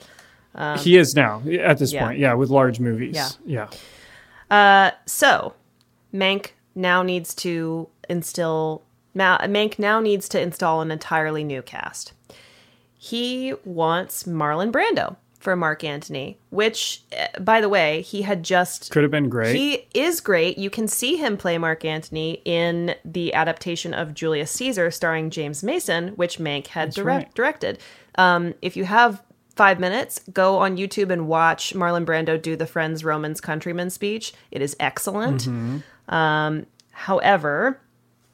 Um, he is now at this yeah. point yeah with large movies Yeah. yeah Uh, so, Mank now needs to instill. Ma- Mank now needs to install an entirely new cast. He wants Marlon Brando for Mark Antony, which, eh, by the way, he had just could have been great he is great. You can see him play Mark Antony in the adaptation of Julius Caesar starring James Mason, which Mank had direct- right. directed. Um, if you have five minutes, go on YouTube and watch Marlon Brando do the Friends Romans Countryman speech. It is excellent. Mhm. Um, however,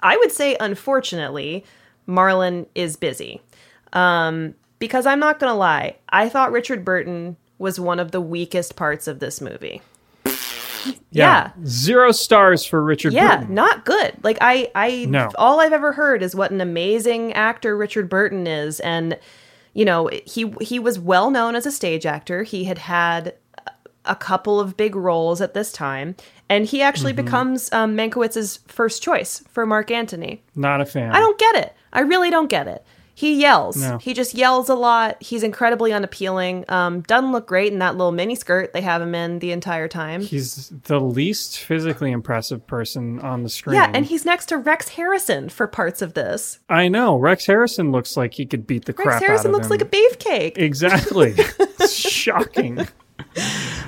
I would say, unfortunately, Marlon is busy. Um, because I'm not going to lie, I thought Richard Burton was one of the weakest parts of this movie. Yeah. zero stars for richard Burton. yeah, Burton. not good. Like I, I, No. all I've ever heard is what an amazing actor Richard Burton is, and you know he he was well known as a stage actor. He had had a couple of big roles at this time, and he actually Mhm. becomes um, Mankiewicz's first choice for Mark Antony. not a fan I don't get it. I really don't get it. He yells. No. He just yells a lot. He's incredibly unappealing. Um, doesn't look great in that little mini skirt they have him in the entire time. he's the least physically impressive person on the screen Yeah, and he's next to Rex Harrison for parts of this. I know. Rex Harrison looks like he could beat the Rex crap Harrison out of him. Rex Harrison looks like a beefcake. Exactly. It's shocking.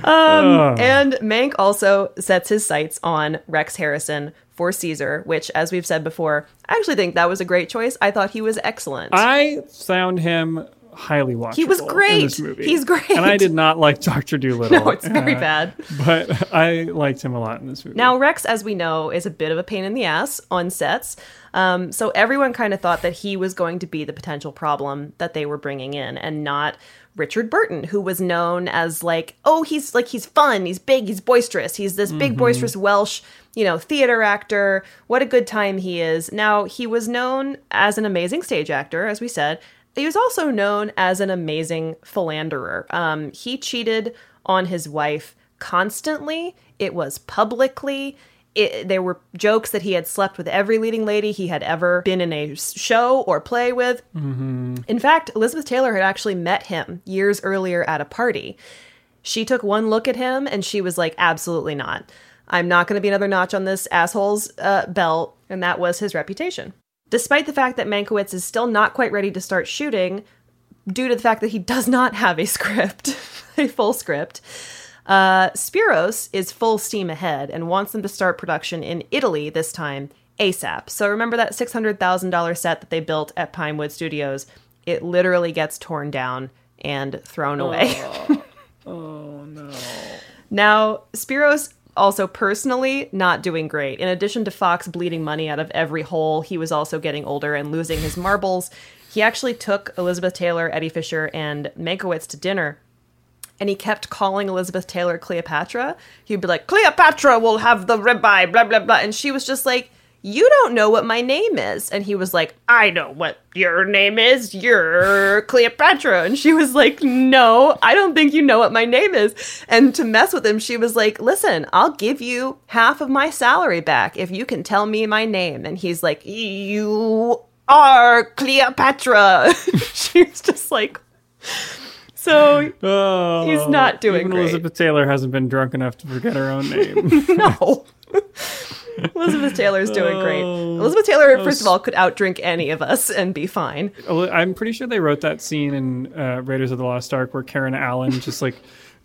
Um, and Mank also sets his sights on Rex Harrison for Caesar, which, as we've said before, I actually think that was a great choice. I thought he was excellent. I found him highly watchable. He was in great. this movie. He's great. And I did not like Doctor Dolittle. No, it's very uh, bad. But I liked him a lot in this movie. Now, Rex, as we know, is a bit of a pain in the ass on sets. Um, so everyone kind of thought that he was going to be the potential problem that they were bringing in and not Richard Burton, who was known as like, oh, he's like, he's fun, he's big, he's boisterous, he's this big, Mhm. boisterous Welsh, you know, theater actor. What a good time he is. Now, he was known as an amazing stage actor, as we said. He was also known as an amazing philanderer. Um, he cheated on his wife constantly. It was publicly. It, there were jokes that he had slept with every leading lady he had ever been in a show or play with. Mm-hmm. In fact, Elizabeth Taylor had actually met him years earlier at a party. She took one look at him and she was like, absolutely not. I'm not going to be another notch on this asshole's uh, belt. And that was his reputation. Despite the fact that Mankiewicz is still not quite ready to start shooting, due to the fact that he does not have a script, a full script, uh, Spyros is full steam ahead and wants them to start production in Italy this time ASAP. So remember that $600,000 set that they built at Pinewood Studios? It literally gets torn down and thrown away. oh no. Now, Spyros also personally not doing great. In addition to Fox bleeding money out of every hole, he was also getting older and losing his marbles. He actually took Elizabeth Taylor, Eddie Fisher, and Mankiewicz to dinner. And he kept calling Elizabeth Taylor Cleopatra. He'd be like, Cleopatra will have the ribeye, blah, blah, blah. And she was just like, You don't know what my name is. And he was like, I know what your name is. You're Cleopatra. And she was like, No, I don't think you know what my name is. And to mess with him, she was like, Listen, I'll give you half of my salary back if you can tell me my name. And he's like, You are Cleopatra. she was just like, so Oh, he's not doing even great. Elizabeth Taylor hasn't been drunk enough to forget her own name. no. Elizabeth Taylor's doing great. Oh. Elizabeth Taylor, first of all, could outdrink any of us and be fine. I'm pretty sure they wrote that scene in uh, Raiders of the Lost Ark where Karen Allen just like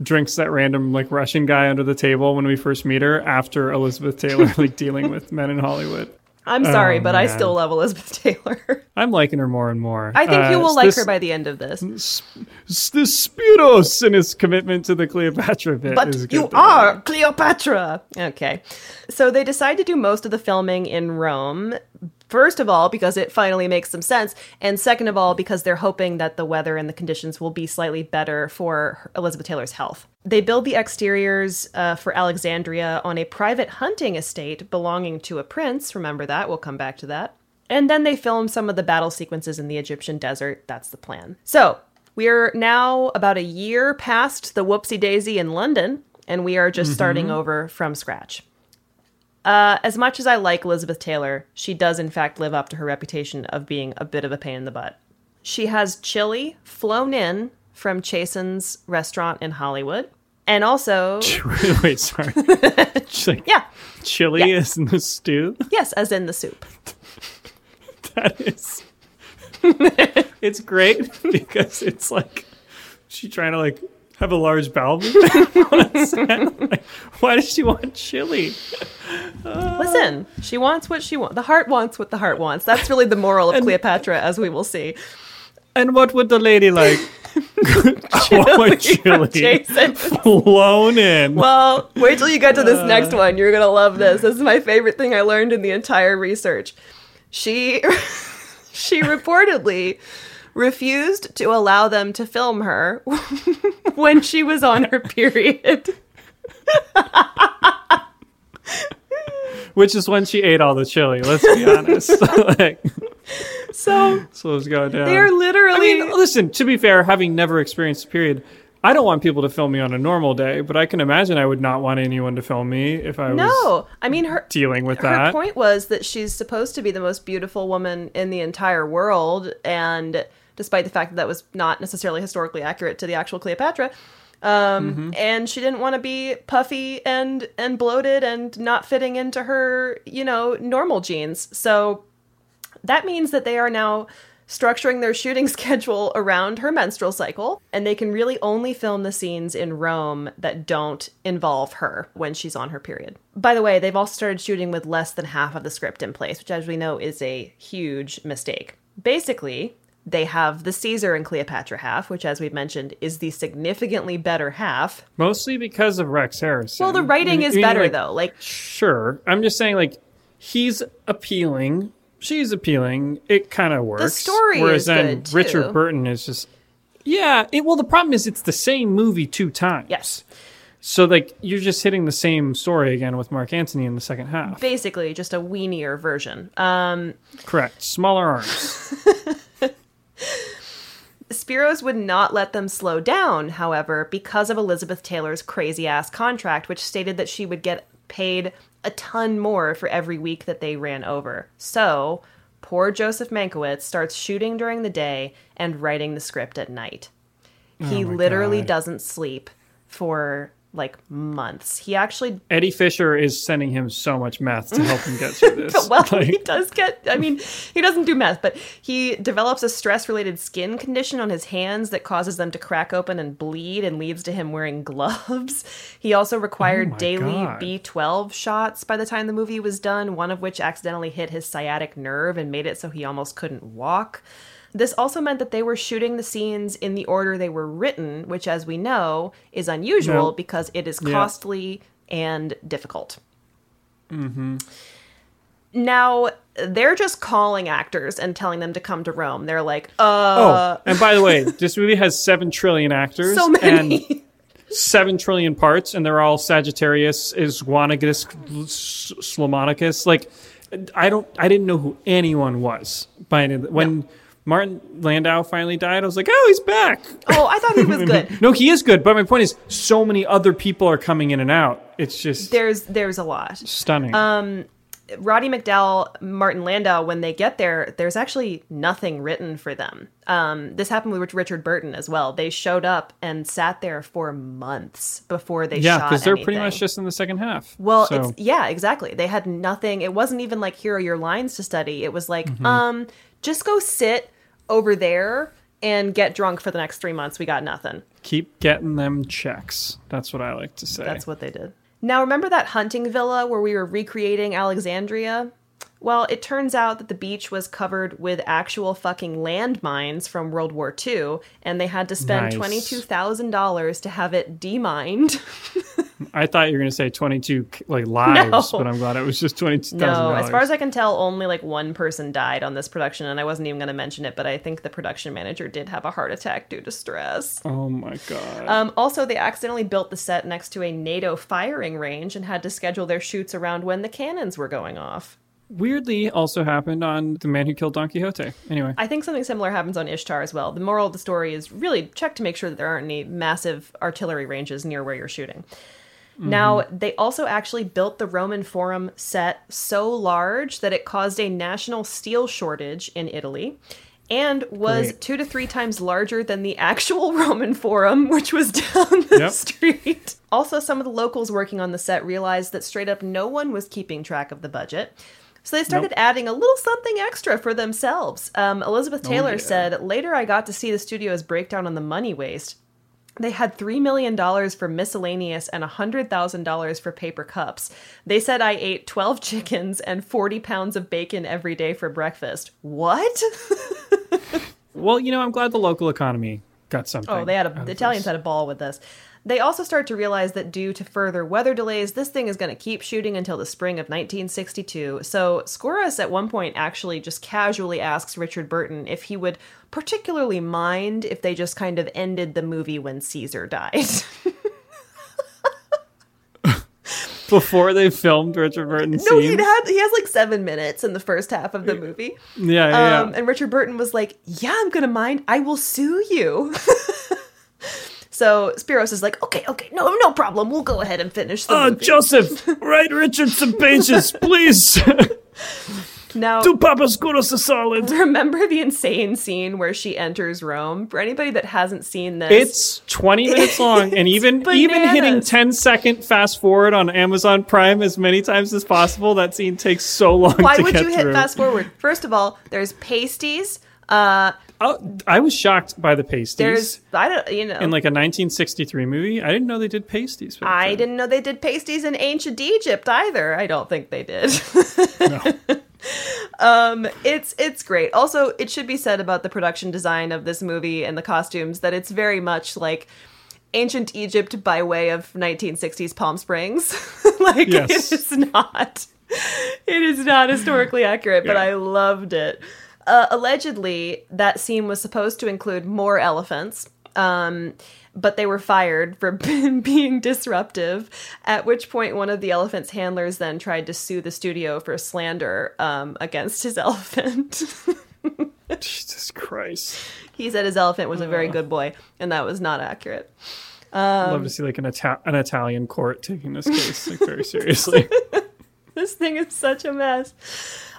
drinks that random like Russian guy under the table when we first meet her after Elizabeth Taylor like dealing with men in Hollywood. I'm sorry, Oh, but I still love Elizabeth Taylor. I'm liking her more and more. I think you Uh, will like this- her by the end of this. s- The Spyros and his commitment to the Cleopatra bit But is good. you are Cleopatra. Okay. So they decide to do most of the filming in Rome. First of all, because it finally makes some sense. And second of all, because they're hoping that the weather and the conditions will be slightly better for Elizabeth Taylor's health. They build the exteriors uh, for Alexandria on a private hunting estate belonging to a prince. Remember that. We'll come back to that. And then they film some of the battle sequences in the Egyptian desert. That's the plan. So we're now about a year past the whoopsie daisy in London, and we are just Mhm. starting over from scratch. Uh, as much as I like Elizabeth Taylor, she does in fact live up to her reputation of being a bit of a pain in the butt. She has chili flown in from Chasen's restaurant in Hollywood, and also Wait, sorry. She's like, yeah, chili is in the stew. yes, as in the soup. That is. it's great because it's like she trying to like have a large bowel movement. Like, why does she want chili? Listen, she wants what she wants. The heart wants what the heart wants. That's really the moral of Cleopatra, as we will see. And what would the lady like? Chili More chili Jason. flown in. Well, wait till you get to this Uh. next one. You're gonna love this. This is my favorite thing I learned in the entire research. She she reportedly refused to allow them to film her when she was on her period. Which is when she ate all the chili. Let's be honest. like, So so let's go down. They're literally- I mean, listen. To be fair, having never experienced a period, I don't want people to film me on a normal day. But I can imagine I would not want anyone to film me if I was no, I mean her dealing with her that. point was that she's supposed to be the most beautiful woman in the entire world and despite the fact that that was not necessarily historically accurate to the actual cleopatra um, Mm-hmm. and she didn't want to be puffy and and bloated and not fitting into her you know normal jeans so that means that they are now structuring their shooting schedule around her menstrual cycle, and they can really only film the scenes in Rome that don't involve her when she's on her period. By the way, they've also started shooting with less than half of the script in place, which, as we know, is a huge mistake. Basically, They have the Caesar and Cleopatra half, which, as we've mentioned, is the significantly better half. Mostly because of Rex Harrison. Well, the writing I is mean, better, like, though. Like, Sure. I'm just saying, like, he's appealing. She's appealing. It kind of works. The story Whereas is then good, too. Richard Burton is just. Yeah. It, well, the problem is it's the same movie two times. Yes. So, like, you're just hitting the same story again with Mark Antony in the second half. basically, just a weenier version. Um, Correct. Smaller arms. Spyros would not let them slow down, however, because of Elizabeth Taylor's crazy ass contract, which stated that she would get paid a ton more for every week that they ran over. So, poor Joseph Mankiewicz starts shooting during the day and writing the script at night. Oh he Oh literally God. doesn't sleep for like months. He actually Eddie Fisher is sending him so much meth to help him get through this. But, well, Like, he does get. I mean, he doesn't do meth, but he develops a stress-related skin condition on his hands that causes them to crack open and bleed, and leads to him wearing gloves. He also required Oh daily God. B12 shots by the time the movie was done. One of which accidentally hit his sciatic nerve and made it so he almost couldn't walk. This also meant that they were shooting the scenes in the order they were written, which, as we know, is unusual No. because it is costly and difficult. mm-hmm. Now they're just calling actors and telling them to come to Rome. They're like, Oh, uh, and by the way, this movie has seven trillion actors. so many. And seven trillion parts, and they're all Sagittarius, Is Iguanagus, Slomonicus. Like, I don't, I didn't know who anyone was by any, when Martin Landau finally died. I was like, oh, he's back. oh, I thought he was good. no, he is good. But my point is, so many other people are coming in and out. It's just There's there's a lot. stunning. Um, Roddy McDowall, Martin Landau, when they get there, there's actually nothing written for them. Um, this happened with Richard Burton as well. They showed up and sat there for months before they yeah, shot because they're pretty much just in the second half. Well, So- it's yeah, exactly. They had nothing. It wasn't even like here are your lines to study. It was like, Mhm. um, just go sit over there and get drunk for the next three months. We got nothing. keep getting them checks. That's what I like to say. That's what they did. Now, remember that hunting villa where we were recreating Alexandria? Well, it turns out that the beach was covered with actual fucking landmines from World War II, and they had to spend Nice. $22,000 to have it demined. I thought you were going to say 22 like lives, No. but I'm glad it was just $22,000. No, as far as I can tell, only like one person died on this production, and I wasn't even going to mention it, but I think the production manager did have a heart attack due to stress. Oh my god. Um, also, they accidentally built the set next to a NATO firing range and had to schedule their shoots around when the cannons were going off. Weirdly, also happened on The Man Who Killed Don Quixote. Anyway, I think something similar happens on Ishtar as well. The moral of the story is really check to make sure that there aren't any massive artillery ranges near where you're shooting. Now, they also actually built the Roman Forum set so large that it caused a national steel shortage in Italy and was Great. two to three times larger than the actual Roman Forum, which was down the Yep. street. Also, some of the locals working on the set realized that straight up no one was keeping track of the budget. So they started Nope. adding a little something extra for themselves. Um, Elizabeth Oh, Taylor yeah. said, Later I got to see the studio's breakdown on the money waste. They had $3 million for miscellaneous and $100,000 for paper cups. They said I ate 12 chickens and 40 pounds of bacon every day for breakfast. What? well, you know, I'm glad the local economy got something. Oh, they had a the Italians this. had a ball with this. They also start to realize that due to further weather delays, this thing is going to keep shooting until the spring of 1962. So Skouras at one point actually just casually asks Richard Burton if he would particularly mind if they just kind of ended the movie when Caesar died. Before they filmed Richard Burton no, he had he has like seven minutes in the first half of the movie. Yeah, yeah, Um, yeah. and Richard Burton was like, "Yeah, I'm gonna mind. I will sue you." so Spyros is like, "Okay, okay, no, no problem. We'll go ahead and finish the Oh, movie." Joseph, write Richard some pages, please. Now, Do Papa Skouras a solid. Remember the insane scene where she enters Rome? For anybody that hasn't seen this, It's 20 minutes long, and even even hitting bananas. 10 second fast forward on Amazon Prime as many times as possible, that scene takes so long why would you hit fast forward? First of all, there's pasties. Uh, oh, I was shocked by the pasties. there's I don't you know in like a 1963 movie, I didn't know they did pasties. I then. didn't know they did pasties in ancient Egypt either. I don't think they did. um, it's it's great. Also, it should be said about the production design of this movie and the costumes that it's very much like ancient Egypt by way of 1960s Palm Springs. like Yes. it is not. It is not historically accurate, but I loved it. Uh, allegedly, that scene was supposed to include more elephants, um, but they were fired for being disruptive. At which point, one of the elephant's handlers then tried to sue the studio for slander um, against his elephant. Jesus Christ. he said his elephant was a very good boy, and that was not accurate. I'd Um, love to see like an, Ita- an Italian court taking this case like very seriously. this thing is such a mess.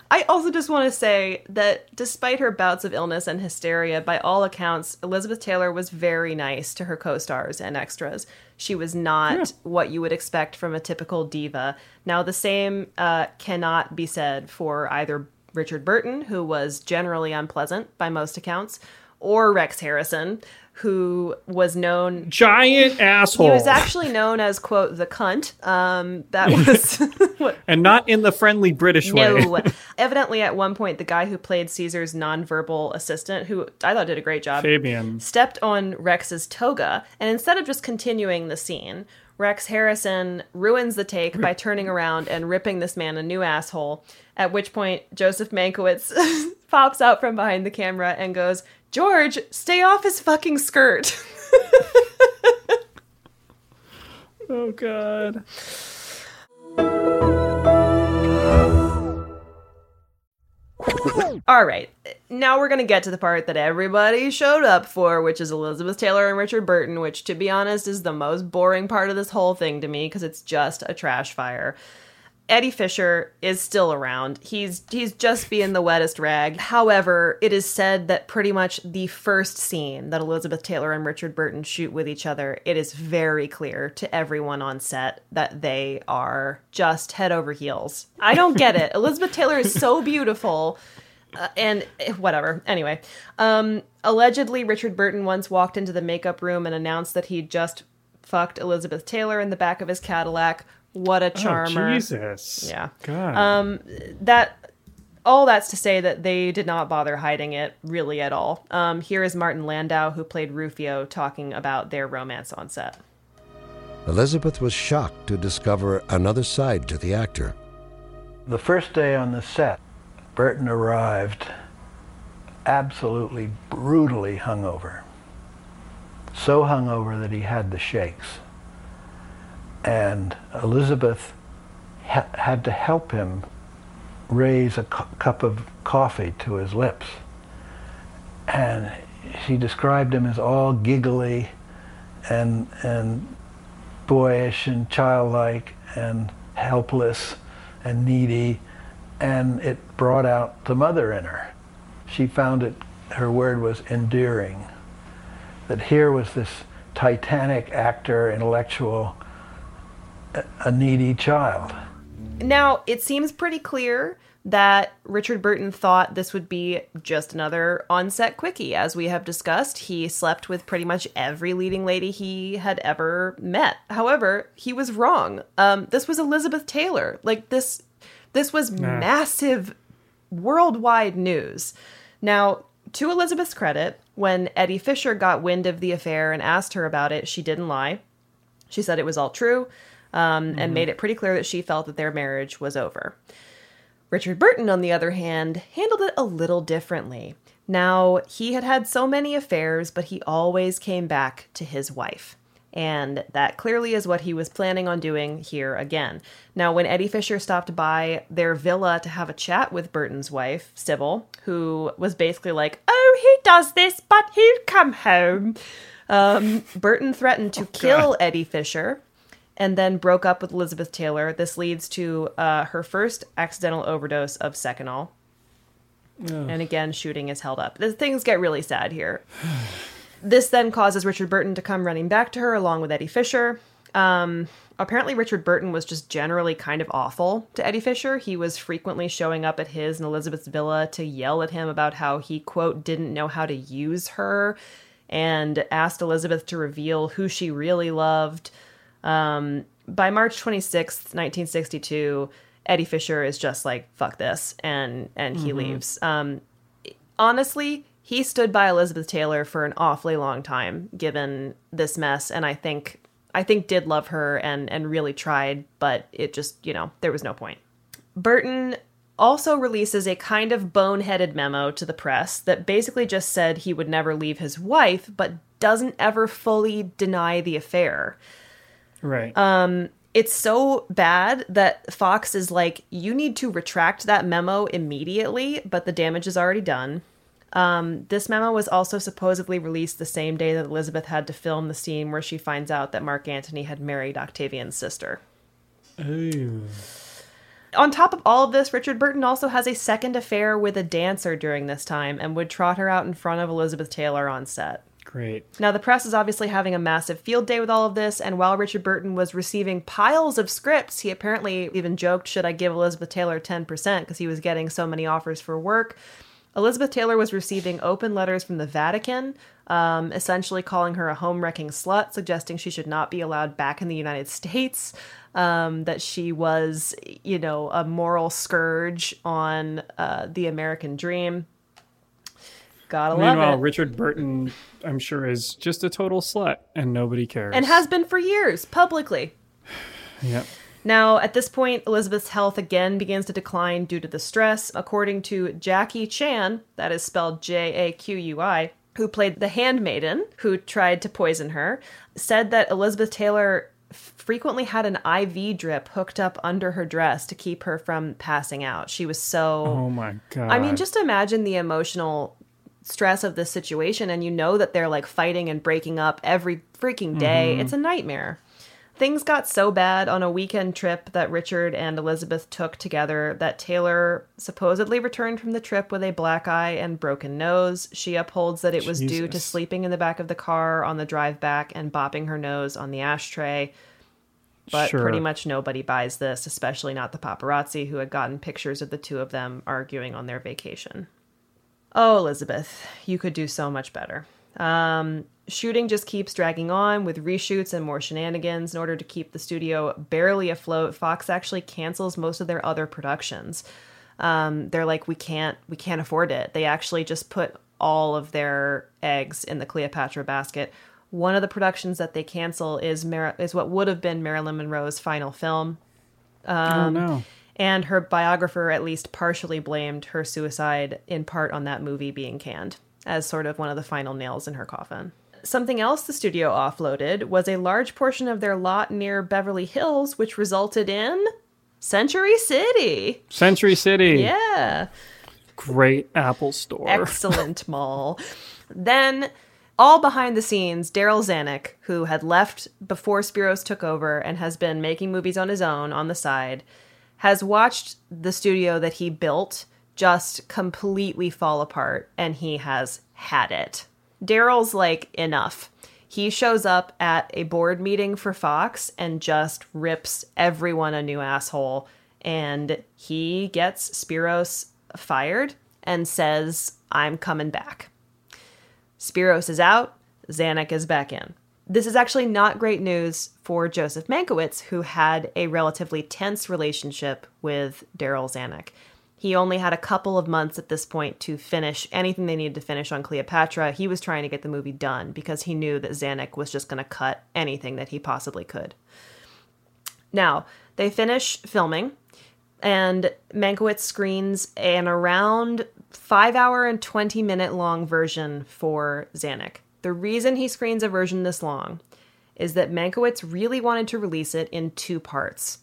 I also just want to say that despite her bouts of illness and hysteria, by all accounts, Elizabeth Taylor was very nice to her co stars and extras. She was not what you would expect from a typical diva. Now, the same uh, cannot be said for either Richard Burton, who was generally unpleasant by most accounts, or Rex Harrison, who was known Giant asshole. He was actually known as quote the cunt. Um, that was what and not in the friendly British way. no. Evidently, at one point, the guy who played Caesar's nonverbal assistant, who I thought did a great job, Fabian. stepped on Rex's toga, and instead of just continuing the scene, Rex Harrison ruins the take by turning around and ripping this man a new asshole. At which point, Joseph Mankiewicz pops out from behind the camera and goes, "George, stay off his fucking skirt." Oh god. All right, now we're going to get to the part that everybody showed up for, which is Elizabeth Taylor and Richard Burton, which, to be honest, is the most boring part of this whole thing to me because it's just a trash fire. Eddie Fisher is still around. He's he's just being the wettest rag. However, it is said that pretty much the first scene that Elizabeth Taylor and Richard Burton shoot with each other, it is very clear to everyone on set that they are just head over heels. I don't get it. Elizabeth Taylor is so beautiful. Uh, and eh, whatever. Anyway, um, allegedly, Richard Burton once walked into the makeup room and announced that he'd just fucked Elizabeth Taylor in the back of his Cadillac. What a charmer! Oh, Jesus. Yeah. God. Um, that all that's to say that they did not bother hiding it really at all. Um, here is Martin Landau, who played Rufio, talking about their romance on set. Elizabeth was shocked to discover another side to the actor. The first day on the set, Burton arrived absolutely brutally hungover. So hungover that he had the shakes. And Elizabeth ha- had to help him raise a cu- cup of coffee to his lips. And she described him as all giggly and, and boyish and childlike and helpless and needy, and it brought out the mother in her. She found it, her word was endearing, that here was this titanic actor, intellectual, a- a needy child. Now, it seems pretty clear that Richard Burton thought this would be just another on-set quickie. As we have discussed, he slept with pretty much every leading lady he had ever met. However, he was wrong. Um, this was Elizabeth Taylor. Like this, this was Nah. massive worldwide news. Now, to Elizabeth's credit, when Eddie Fisher got wind of the affair and asked her about it, she didn't lie. She said it was all true um, and Mhm. made it pretty clear that she felt that their marriage was over. Richard Burton, on the other hand, handled it a little differently. Now, he had had so many affairs, but he always came back to his wife. And that clearly is what he was planning on doing here again. Now, when Eddie Fisher stopped by their villa to have a chat with Burton's wife, Sybil, who was basically like, Oh, he does this, but he'll come home. Um, Burton threatened to kill Eddie Fisher and then broke up with Elizabeth Taylor. This leads to uh, her first accidental overdose of Seconal. And again, shooting is held up. The things get really sad here. this then causes Richard Burton to come running back to her along with Eddie Fisher. Um, apparently, Richard Burton was just generally kind of awful to Eddie Fisher. He was frequently showing up at his and Elizabeth's villa to yell at him about how he, quote, didn't know how to use her and asked Elizabeth to reveal who she really loved. Um, by March 26th, 1962, Eddie Fisher is just like fuck this and and he Mhm. leaves. Um honestly, he stood by Elizabeth Taylor for an awfully long time given this mess and I think I think did love her and and really tried, but it just, you know, there was no point. Burton also releases a kind of boneheaded memo to the press that basically just said he would never leave his wife, but doesn't ever fully deny the affair. Right. Um, it's so bad that Fox is like, you need to retract that memo immediately, but the damage is already done. Um, this memo was also supposedly released the same day that Elizabeth had to film the scene where she finds out that Mark Antony had married Octavian's sister. Ooh. On top of all of this, Richard Burton also has a second affair with a dancer during this time and would trot her out in front of Elizabeth Taylor on set. Great. Now, the press is obviously having a massive field day with all of this, and while Richard Burton was receiving piles of scripts, he apparently even joked, Should I give Elizabeth Taylor 10%? because he was getting so many offers for work. Elizabeth Taylor was receiving open letters from the Vatican, um, essentially calling her a home wrecking slut, suggesting she should not be allowed back in the United States, um, that she was, you know, a moral scourge on uh, the American dream. Gotta love Meanwhile, it. Richard Burton, I'm sure, is just a total slut, and nobody cares. and has been for years publicly. Yep. Now, at this point, Elizabeth's health again begins to decline due to the stress. According to Jacqui Chan, that is spelled J A Q U I, who played the handmaiden who tried to poison her, said that Elizabeth Taylor frequently had an IV drip hooked up under her dress to keep her from passing out. She was so. Oh my god. I mean, just imagine the emotional stress of this situation, and you know that they're like fighting and breaking up every freaking day. Mhm. It's a nightmare. Things got so bad on a weekend trip that Richard and Elizabeth took together that Taylor supposedly returned from the trip with a black eye and broken nose. She upholds that it was due to sleeping in the back of the car on the drive back and bopping her nose on the ashtray. But Sure. pretty much nobody buys this, especially not the paparazzi who had gotten pictures of the two of them arguing on their vacation. Oh, Elizabeth, you could do so much better. Um, shooting just keeps dragging on with reshoots and more shenanigans. In order to keep the studio barely afloat, Fox actually cancels most of their other productions. Um, they're like, we can't, we can't afford it. They actually just put all of their eggs in the Cleopatra basket. One of the productions that they cancel is Mar- is what would have been Marilyn Monroe's final film. Um, oh no. And her biographer at least partially blamed her suicide in part on that movie being canned as sort of one of the final nails in her coffin. Something else the studio offloaded was a large portion of their lot near Beverly Hills, which resulted in Century City. Century City. Yeah. Great Apple store. Excellent mall. Then, all behind the scenes, Darryl Zanuck, who had left before Spyros took over and has been making movies on his own on the side, has watched the studio that he built just completely fall apart and he has had it. Darryl's like, enough. He shows up at a board meeting for Fox and just rips everyone a new asshole. And he gets Spyros fired and says, I'm coming back. Spyros is out, Zanuck is back in. This is actually not great news for Joseph Mankiewicz, who had a relatively tense relationship with Darryl Zanuck. He only had a couple of months at this point to finish anything they needed to finish on Cleopatra. He was trying to get the movie done because he knew that Zanuck was just going to cut anything that he possibly could. Now, they finish filming, and Mankiewicz screens an around five hour and 20 minute long version for Zanuck. The reason he screens a version this long is that Mankiewicz really wanted to release it in two parts.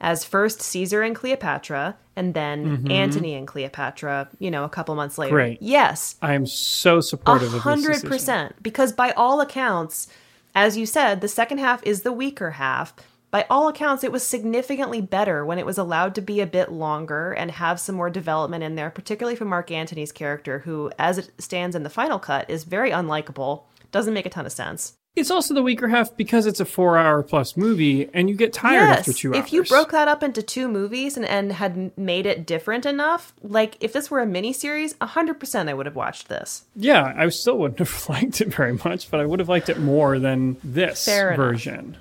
As first Caesar and Cleopatra, and then Mhm. Antony and Cleopatra, you know, a couple months later. Great. Yes. I am so supportive of this 100%. Because by all accounts, as you said, the second half is the weaker half. By all accounts, it was significantly better when it was allowed to be a bit longer and have some more development in there, particularly for Mark Antony's character, who, as it stands in the final cut, is very unlikable. Doesn't make a ton of sense. It's also the weaker half because it's a four-hour plus movie, and you get tired after two hours. if you broke that up into two movies and, and had made it different enough, like if this were a miniseries, 100% I would have watched this. yeah, I still wouldn't have liked it very much, but I would have liked it more than this Fair enough.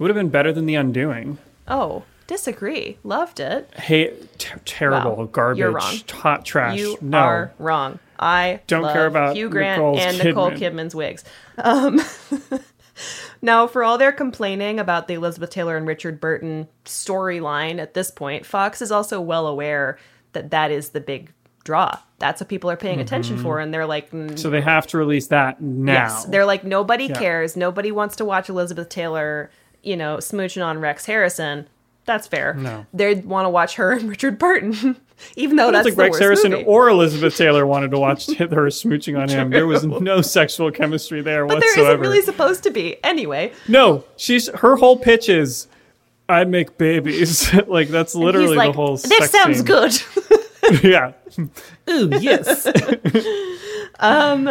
It would have been better than The Undoing. Oh, Disagree. Loved it. Hey, t- terrible, Wow. garbage, You're wrong. hot trash. You no. are wrong. I Don't care about Hugh Grant Nicole and Nicole Kidman's wigs. Um, now, for all their complaining about the Elizabeth Taylor and Richard Burton storyline at this point, Fox is also well aware that that is the big draw. That's what people are paying attention Mhm. for, and they're like, mm, So they have to release that now. Yes, they're like nobody Yeah. cares. Nobody wants to watch Elizabeth Taylor, you know, smooching on Rex Harrison. That's fair. No. They want to watch her and Richard Burton, even though I don't that's think the Rex Harrison movie. or Elizabeth Taylor wanted to watch her smooching on him. There was no sexual chemistry there but there whatsoever. isn't really supposed to be. Anyway, No, she's her whole pitch is, "I make babies." like that's literally like, the whole. This sounds scene. good. yeah. Ooh, yes. um,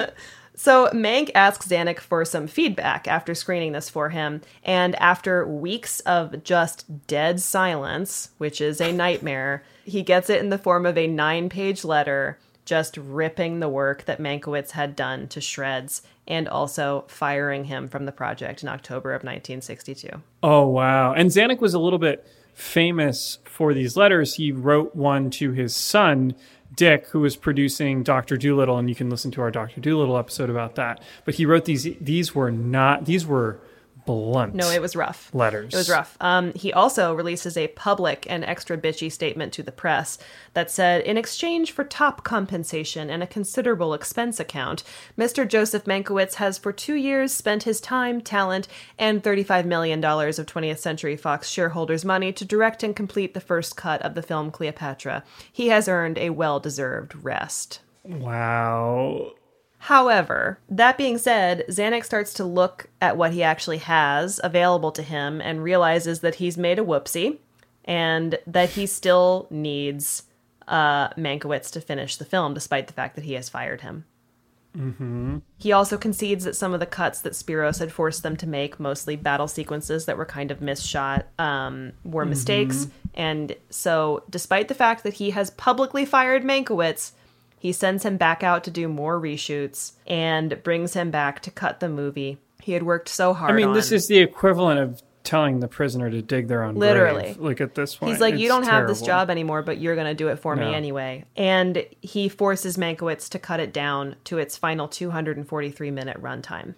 so Mank asks Zanuck for some feedback after screening this for him, and after weeks of just dead silence, which is a nightmare, he gets it in the form of a nine-page letter just ripping the work that Mankiewicz had done to shreds and also firing him from the project in October of 1962. Oh wow! And Zanuck was a little bit famous for these letters. He wrote one to his son Dick, who was producing Doctor Dolittle, and you can listen to our Doctor Dolittle episode about that. But he wrote these. These were not. These were blunt. No, it was rough. Letters. It was rough. Um, he also releases a public and extra bitchy statement to the press that said, in exchange for top compensation and a considerable expense account, Mr. Joseph Mankiewicz has for two years spent his time, talent, and $35 million of 20th Century Fox shareholders' money to direct and complete the first cut of the film Cleopatra. He has earned a well deserved rest. Wow. However, that being said, Zanuck starts to look at what he actually has available to him and realizes that he's made a whoopsie and that he still needs uh, Mankiewicz to finish the film, despite the fact that he has fired him. Mm-hmm. He also concedes that some of the cuts that Spyros had forced them to make, mostly battle sequences that were kind of misshot, um, were mistakes. Mhm. And so, despite the fact that he has publicly fired Mankiewicz, he sends him back out to do more reshoots and brings him back to cut the movie he had worked so hard I mean, on. this is the equivalent of telling the prisoner to dig their own Literally. grave. Like at this point, He's like, you don't have this job anymore, but you're going to do it for No. me anyway. And he forces Mankiewicz to cut it down to its final 243 minute runtime.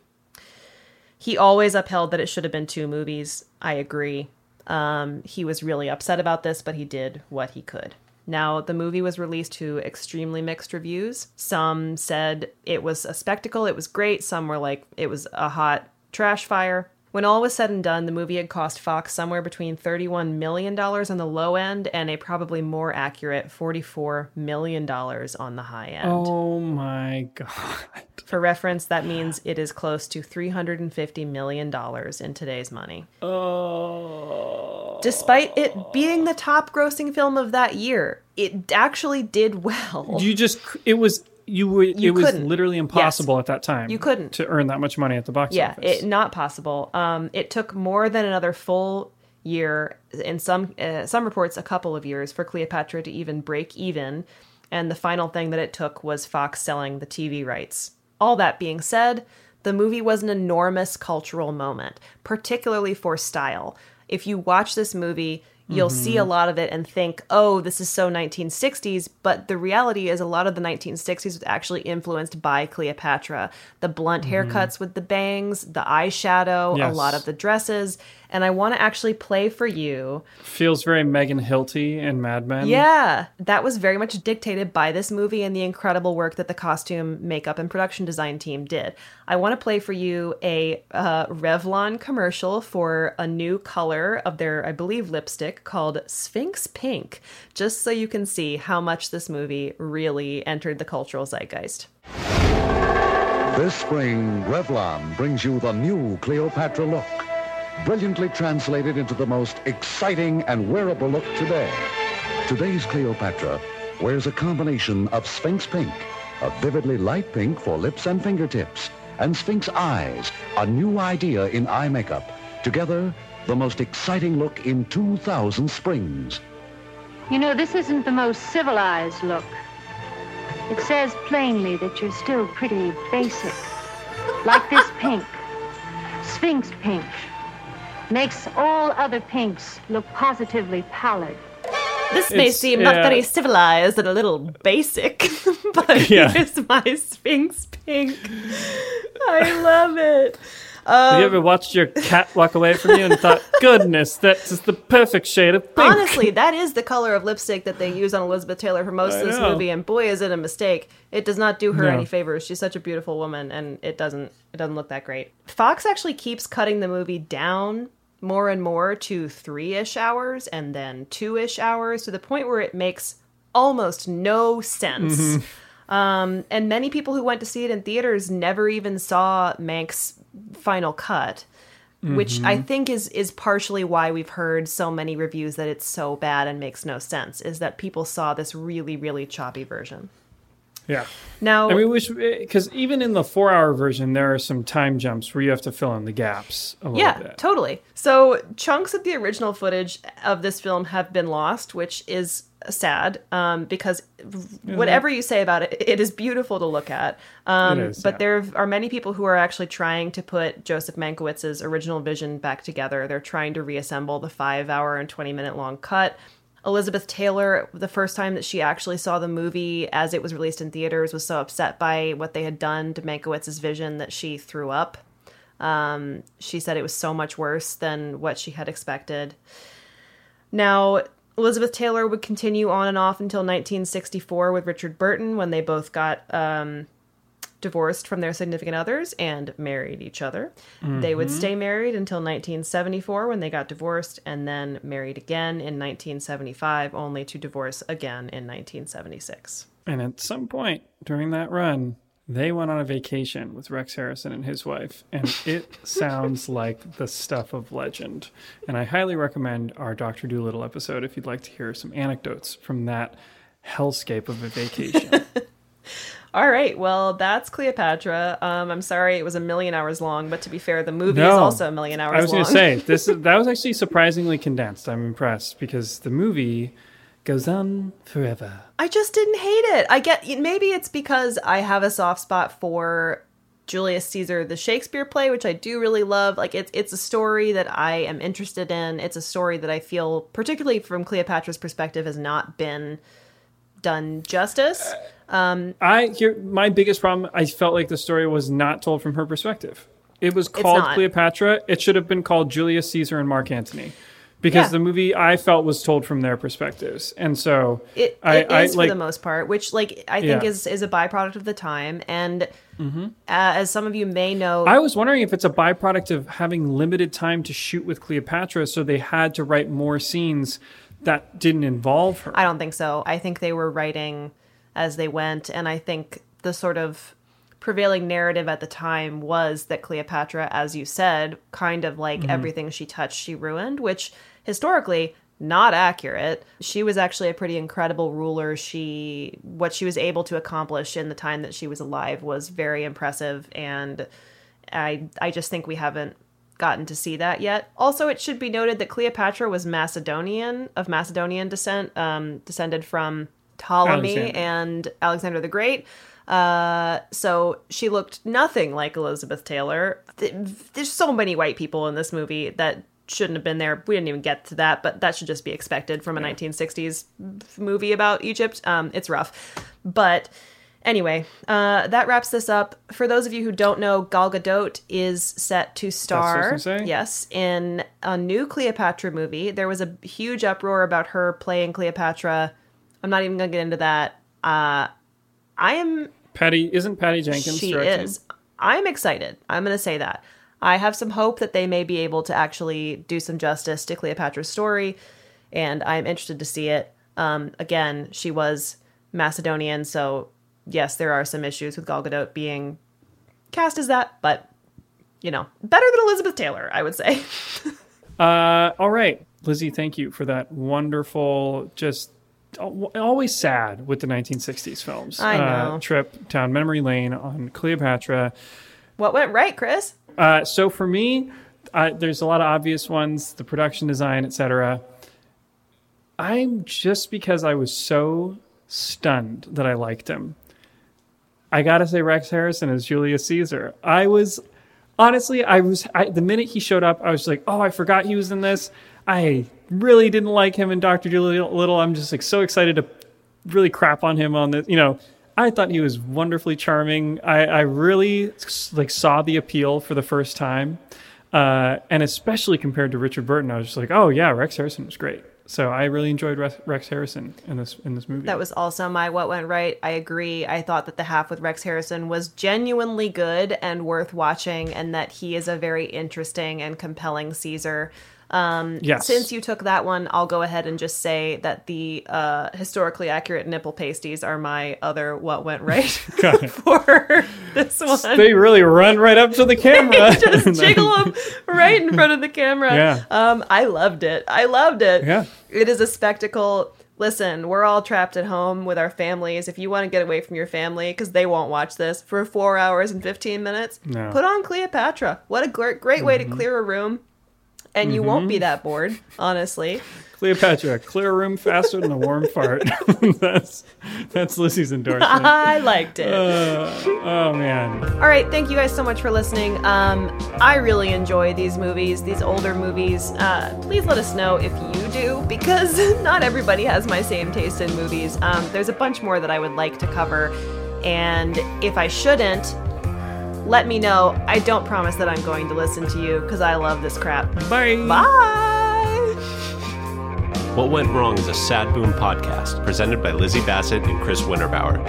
He always upheld that it should have been two movies. I agree. Um, he was really upset about this, but he did what he could. Now, the movie was released to extremely mixed reviews. Some said it was a spectacle, it was great. Some were like, it was a hot trash fire. When all was said and done, the movie had cost Fox somewhere between $31 million on the low end and a probably more accurate $44 million on the high end. Oh my god! For reference, that means it is close to $350 million in today's money. Oh. Despite it being the top grossing film of that year, it actually did well. You just it was you would You it was couldn't. literally impossible at that time. You couldn't. to earn that much money at the box yeah, office. it not possible. Um, it took more than another full year. In some uh, some reports, a couple of years for Cleopatra to even break even. And the final thing that it took was Fox selling the TV rights. All that being said, the movie was an enormous cultural moment, particularly for style. If you watch this movie, you'll Mm-hmm. see a lot of it and think, oh, this is so 1960s. But the reality is, a lot of the 1960s was actually influenced by Cleopatra. The blunt haircuts with the bangs, the eyeshadow, a lot of the dresses. And I want to actually play for you. Feels very Megan Hilty and Mad Men. Yeah, that was very much dictated by this movie and the incredible work that the costume, makeup, and production design team did. I want to play for you a uh, Revlon commercial for a new color of their, I believe, lipstick called Sphinx Pink, just so you can see how much this movie really entered the cultural zeitgeist. This spring, Revlon brings you the new Cleopatra look, brilliantly translated into the most exciting and wearable look today. Today's Cleopatra wears a combination of Sphinx pink, a vividly light pink for lips and fingertips, and Sphinx eyes, a new idea in eye makeup. Together, the most exciting look in 2,000 springs. You know, this isn't the most civilized look. It says plainly that you're still pretty basic. Like this pink. Sphinx pink. Makes all other pinks look positively pallid. This may It's- seem not very civilized and a little basic, but Yeah. here's my Sphinx pink. I love it. Have Um, you ever watched your cat walk away from you and thought, goodness, that's just the perfect shade of pink? Honestly, that is the color of lipstick that they use on Elizabeth Taylor for most I of this know. movie, and boy, is it a mistake! It does not do her No. any favors. She's such a beautiful woman, and it doesn't it doesn't look that great. Fox actually keeps cutting the movie down more and more to three ish hours, and then two ish hours to the point where it makes almost no sense. Mhm. Um, and many people who went to see it in theaters never even saw Mank's final cut, which I Mhm. think is is partially why we've heard so many reviews that it's so bad and makes no sense. Is that people saw this really really choppy version. Yeah. Now, I mean, because even in the four-hour version, there are some time jumps where you have to fill in the gaps a little yeah, bit. totally. So chunks of the original footage of this film have been lost, which is sad um, because whatever you say about it, it is beautiful to look at. Um, is, but yeah. there are many people who are actually trying to put Joseph Mankiewicz's original vision back together. They're trying to reassemble the five-hour and twenty-minute long cut. Elizabeth Taylor, the first time that she actually saw the movie as it was released in theaters, was so upset by what they had done to Mankiewicz's vision that she threw up. Um, she said it was so much worse than what she had expected. Now, Elizabeth Taylor would continue on and off until 1964 with Richard Burton when they both got um, divorced from their significant others and married each other. They would Mhm. stay married until 1974 when they got divorced and then married again in 1975, only to divorce again in 1976. And at some point during that run, they went on a vacation with Rex Harrison and his wife, and it sounds like the stuff of legend. And I highly recommend our Doctor Dolittle episode if you'd like to hear some anecdotes from that hellscape of a vacation. All right, well, that's Cleopatra. Um, I'm sorry it was a million hours long, but to be fair, the movie is also a million hours long. I was going to say this. That was actually surprisingly condensed. I'm impressed because the movie goes on forever. I just didn't hate it. I get maybe it's because I have a soft spot for Julius Caesar the Shakespeare play, which I do really love. Like it's it's a story that I am interested in. It's a story that I feel particularly from Cleopatra's perspective has not been done justice. Um I here my biggest problem. I felt like the story was not told from her perspective. It was called. Cleopatra. It should have been called Julius Caesar and Mark Antony, because Yeah. the movie I felt was told from their perspectives, and so it, I, it I is like for the most part, which like I think Yeah. is is a byproduct of the time. And Mhm. uh, as some of you may know, I was wondering if it's a byproduct of having limited time to shoot with Cleopatra, so they had to write more scenes that didn't involve her. I don't think so. I think they were writing as they went, and I think the sort of prevailing narrative at the time was that Cleopatra, as you said, kind of like Mhm. everything she touched, she ruined, which historically not accurate. She was actually a pretty incredible ruler. She what she was able to accomplish in the time that she was alive was very impressive and I I just think we haven't gotten to see that yet. Also, it should be noted that Cleopatra was Macedonian of Macedonian descent, um, descended from Ptolemy Alexander. and Alexander the Great. Uh, so she looked nothing like Elizabeth Taylor. There's so many white people in this movie that shouldn't have been there. We didn't even get to that, but that should just be expected from a 1960s movie about Egypt. Um, it's rough, but anyway, uh, that wraps this up. For those of you who don't know, Gal Gadot is set to what I was star. Yes, in a new Cleopatra movie. There was a huge uproar about her playing Cleopatra. I'm not even gonna get into that. Uh, I am Patty isn't Patty Jenkins. she directing? is. I'm excited. I'm going to say that. I have some hope that they may be able to actually do some justice to Cleopatra's story, and I'm interested to see it. Um, again, she was Macedonian, so yes, there are some issues with Gal Gadot being cast as that, but you know, better than Elizabeth Taylor, I would say. Uh, all right, Lizzie, thank you for that wonderful, just always sad with the 1960s films. I Uh, know. trip down memory lane on Cleopatra. what went right, Chris? Uh, so for me, I, there's a lot of obvious ones, the production design, etc. I'm just because I was so stunned that I liked him. I gotta say, Rex Harrison as Julius Caesar. I was, honestly, I was I, the minute he showed up, I was like, oh, I forgot he was in this. I really didn't like him in Doctor Dolittle. I'm just like so excited to really crap on him on this. You know, I thought he was wonderfully charming. I, I really like saw the appeal for the first time, uh, and especially compared to Richard Burton, I was just like, oh yeah, Rex Harrison was great. So I really enjoyed Rex, Harrison in this in this movie. That was also my what went right. I agree. I thought that the half with Rex Harrison was genuinely good and worth watching, and that he is a very interesting and compelling Caesar. Um, Yes. Since you took that one, I'll go ahead and just say that the uh, historically accurate nipple pasties are my other what went right for this one. They really run right up to the camera. just jiggle them right in front of the camera. Yeah. Um, I loved it. I loved it. Yeah. It is a spectacle. Listen, we're all trapped at home with our families. If you want to get away from your family, because they won't watch this for four hours and 15 minutes, No. put on Cleopatra. What a great, great way to clear a room. And you won't be that bored, honestly. Cleopatra, clear a room faster than a warm fart. that's that's Lizzie's endorsement. I liked it. Uh, oh man. All right, thank you guys so much for listening. Um, I really enjoy these movies, these older movies. Uh, please let us know if you do, because not everybody has my same taste in movies. Um, there's a bunch more that I would like to cover, and if I shouldn't, let me know. I don't promise that I'm going to listen to you because I love this crap. Bye. Bye. What Went Wrong is a Sad Boom podcast presented by Lizzie Bassett and Chris Winterbauer.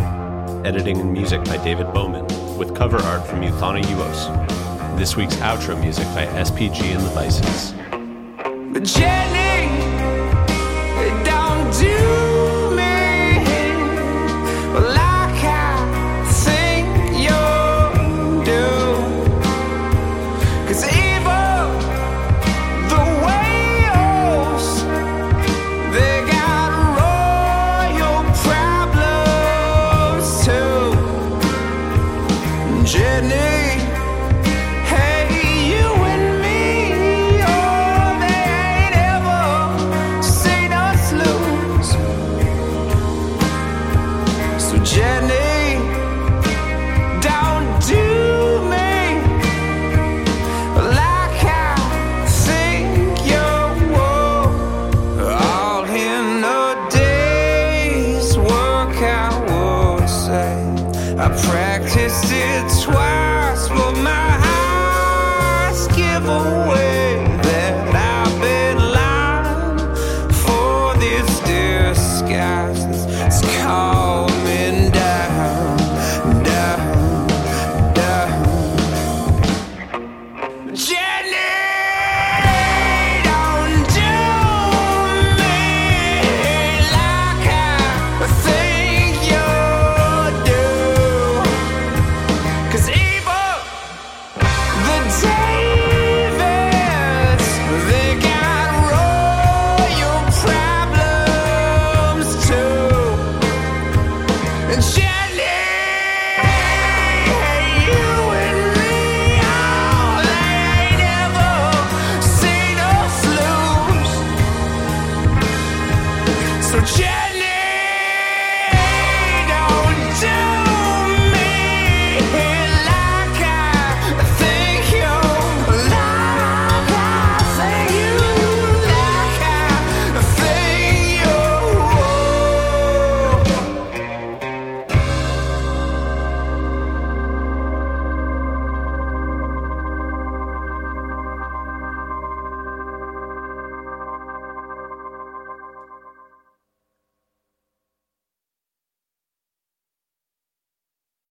Editing and music by David Bowman, with cover art from Euthana Uos. This week's outro music by SPG and the Vices. But Jenny, don't do